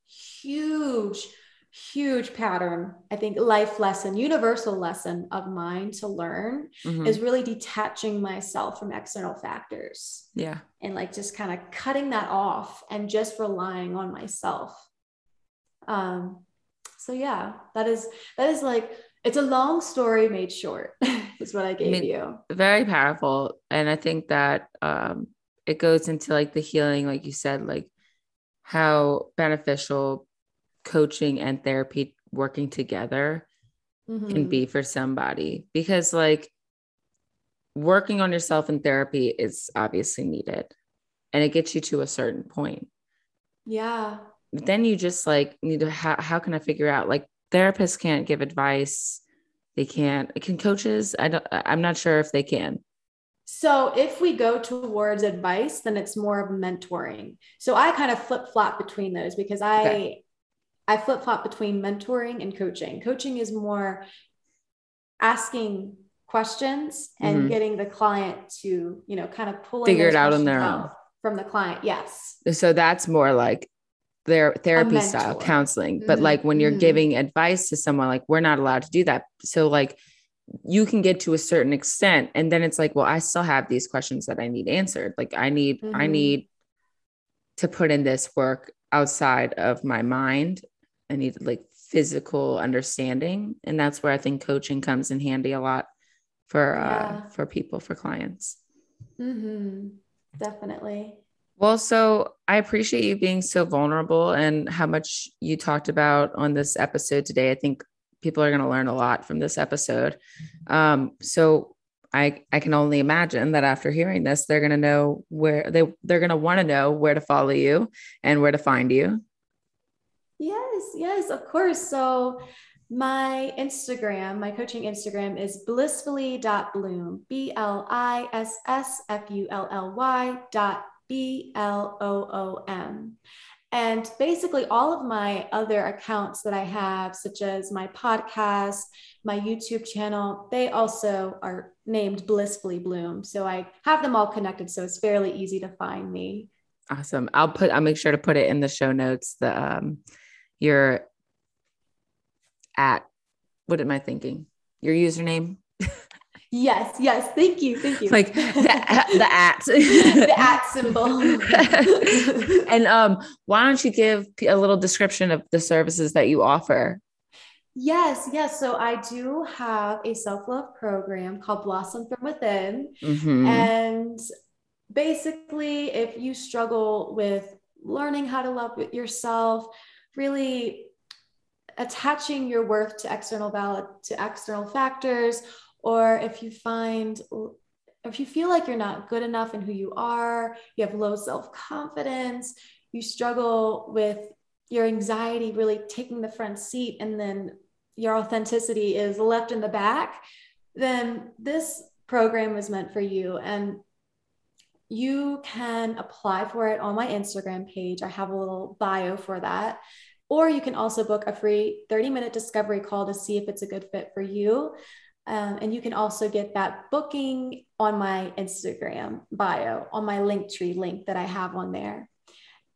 huge huge pattern i think life lesson universal lesson of mine to learn mm-hmm. is really detaching myself from external factors yeah and like just kind of cutting that off and just relying on myself um so yeah that is that is like it's a long story made short is what i gave I mean, you. very powerful. And i think that um it goes into like the healing like you said like how beneficial coaching and therapy working together mm-hmm. can be for somebody. Because like working on yourself in therapy is obviously needed and it gets you to a certain point. Yeah. But then you just like need to how, how can i figure out like therapists can't give advice. They can't can coaches i don't i'm not sure if they can. So if we go towards advice then it's more of mentoring. So i kind of flip flop between those because i okay. i flip flop between mentoring and coaching. Coaching is more asking questions and mm-hmm. getting the client to you know kind of pull figure it out on their own. from the client. Yes. So that's more like their therapy style counseling mm-hmm. but like when you're mm-hmm. giving advice to someone like we're not allowed to do that so like you can get to a certain extent and then it's like well i still have these questions that i need answered like i need mm-hmm. i need to put in this work outside of my mind i need like physical understanding and that's where i think coaching comes in handy a lot for uh, yeah. for people for clients mm-hmm. definitely well, so I appreciate you being so vulnerable and how much you talked about on this episode today. I think people are going to learn a lot from this episode. Um, so I I can only imagine that after hearing this, they're going to know where they they're going to want to know where to follow you and where to find you. Yes, yes, of course. So my Instagram, my coaching Instagram is blissfully.bloom, B L I S S F U L L Y dot B L O O M. And basically, all of my other accounts that I have, such as my podcast, my YouTube channel, they also are named Blissfully Bloom. So I have them all connected. So it's fairly easy to find me. Awesome. I'll put, I'll make sure to put it in the show notes. The, um, your at, what am I thinking? Your username? Yes, yes. Thank you. Thank you. Like the, the at. the at symbol. and um, why don't you give a little description of the services that you offer? Yes, yes. So I do have a self love program called Blossom from Within. Mm-hmm. And basically, if you struggle with learning how to love yourself, really attaching your worth to external valid to external factors or if you find if you feel like you're not good enough in who you are you have low self-confidence you struggle with your anxiety really taking the front seat and then your authenticity is left in the back then this program is meant for you and you can apply for it on my Instagram page. I have a little bio for that. Or you can also book a free 30 minute discovery call to see if it's a good fit for you. Um, and you can also get that booking on my Instagram bio, on my Linktree link that I have on there.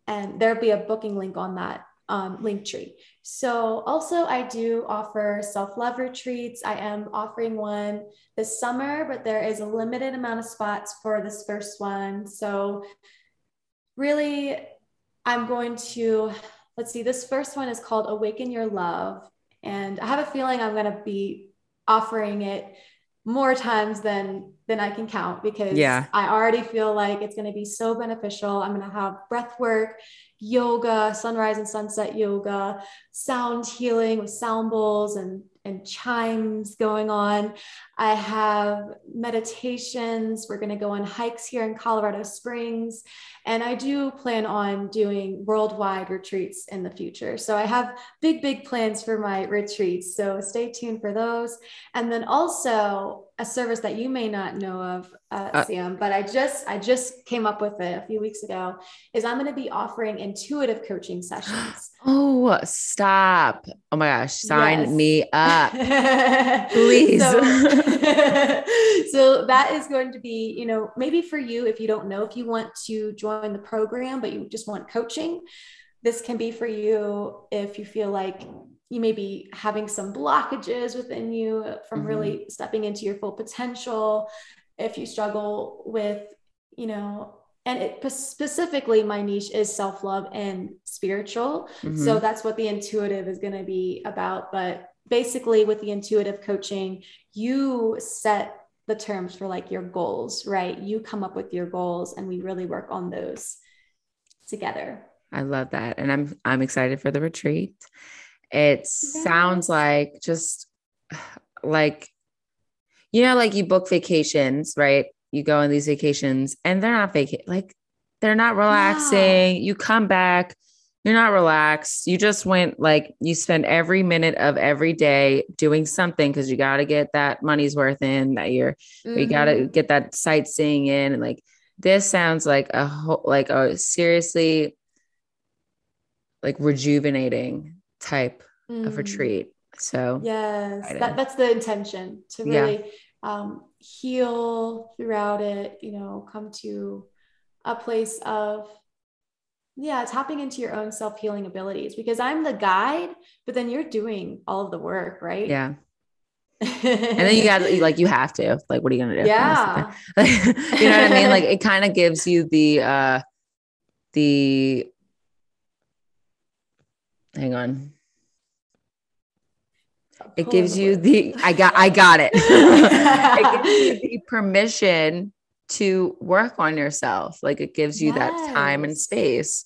And there'll be a booking link on that um, Linktree. So, also, I do offer self love retreats. I am offering one this summer, but there is a limited amount of spots for this first one. So, really, I'm going to, let's see, this first one is called Awaken Your Love. And I have a feeling I'm going to be offering it more times than than I can count because yeah. I already feel like it's going to be so beneficial. I'm going to have breath work, yoga, sunrise and sunset yoga, sound healing with sound bowls and and chimes going on. I have meditations. We're going to go on hikes here in Colorado Springs. And I do plan on doing worldwide retreats in the future. So I have big, big plans for my retreats. So stay tuned for those. And then also a service that you may not know of, uh, uh, Sam, but I just I just came up with it a few weeks ago. Is I'm going to be offering intuitive coaching sessions. Oh, stop! Oh my gosh, sign yes. me up, please. So, so that is going to be, you know, maybe for you if you don't know if you want to join the program, but you just want coaching. This can be for you if you feel like you may be having some blockages within you from mm-hmm. really stepping into your full potential if you struggle with you know and it specifically my niche is self-love and spiritual. Mm-hmm. so that's what the intuitive is going to be about. But basically with the intuitive coaching you set the terms for like your goals right? You come up with your goals and we really work on those together. I love that. And i'm i'm excited for the retreat it sounds like just like you know like you book vacations right you go on these vacations and they're not vacation like they're not relaxing. Yeah. You come back, you're not relaxed. You just went like you spend every minute of every day doing something because you got to get that money's worth in that you're mm-hmm. you got to get that sightseeing in and like this sounds like a whole like a seriously like rejuvenating type mm. of retreat. So yes, that, that's the intention to really yeah. um, heal throughout it, you know, come to a place of, yeah, tapping into your own self healing abilities because I'm the guide, but then you're doing all of the work, right? Yeah. and then you got like you have to like what are you gonna do yeah you know what i mean like it kind of gives you the uh the hang on it gives you the I got I got it. it gives you the permission to work on yourself. Like it gives you yes. that time and space.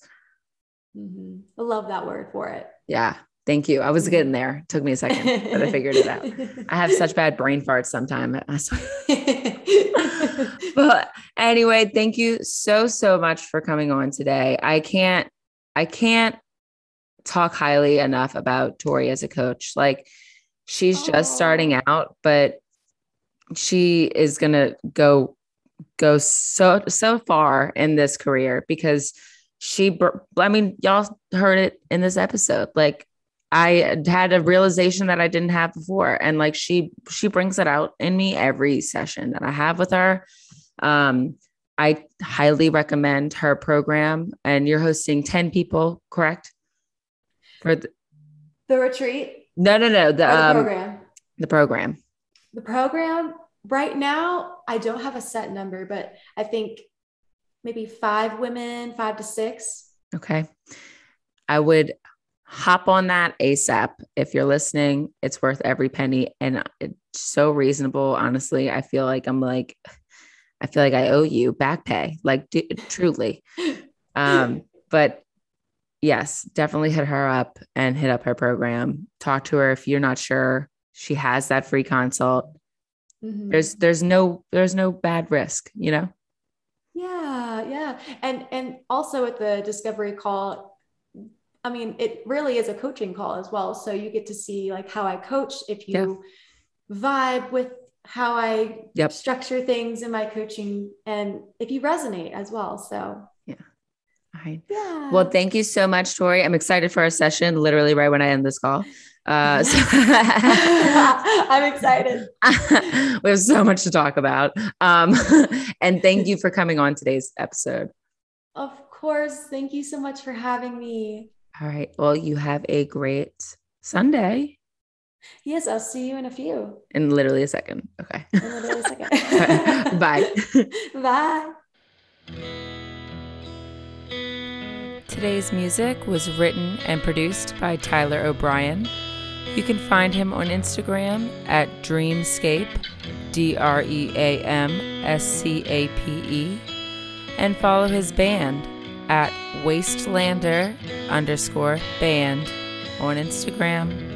Mm-hmm. I love that word for it. Yeah. Thank you. I was mm-hmm. getting there. It took me a second, but I figured it out. I have such bad brain farts sometimes. but anyway, thank you so, so much for coming on today. I can't, I can't talk highly enough about Tori as a coach. Like she's just starting out, but she is going to go go so so far in this career because she I mean y'all heard it in this episode. Like I had a realization that I didn't have before and like she she brings it out in me every session that I have with her. Um I highly recommend her program and you're hosting 10 people correct for the, the retreat no, no, no. The, the um, program. The program. The program. Right now, I don't have a set number, but I think maybe five women, five to six. Okay. I would hop on that ASAP. If you're listening, it's worth every penny and it's so reasonable. Honestly, I feel like I'm like, I feel like I owe you back pay, like d- truly. Um, but yes, definitely hit her up and hit up her program. Talk to her if you're not sure. She has that free consult. Mm-hmm. There's there's no there's no bad risk, you know? Yeah, yeah. And and also at the discovery call, I mean, it really is a coaching call as well. So you get to see like how I coach if you yeah. vibe with how I yep. structure things in my coaching and if you resonate as well. So right. Yeah. Well, thank you so much, Tori. I'm excited for our session, literally right when I end this call. Uh, so I'm excited. we have so much to talk about. Um, and thank you for coming on today's episode. Of course. Thank you so much for having me. All right. Well, you have a great Sunday. Yes, I'll see you in a few. In literally a second. Okay. In literally a second. Bye. Bye. Today's music was written and produced by Tyler O'Brien. You can find him on Instagram at Dreamscape, D R E A M S C A P E, and follow his band at Wastelander underscore band on Instagram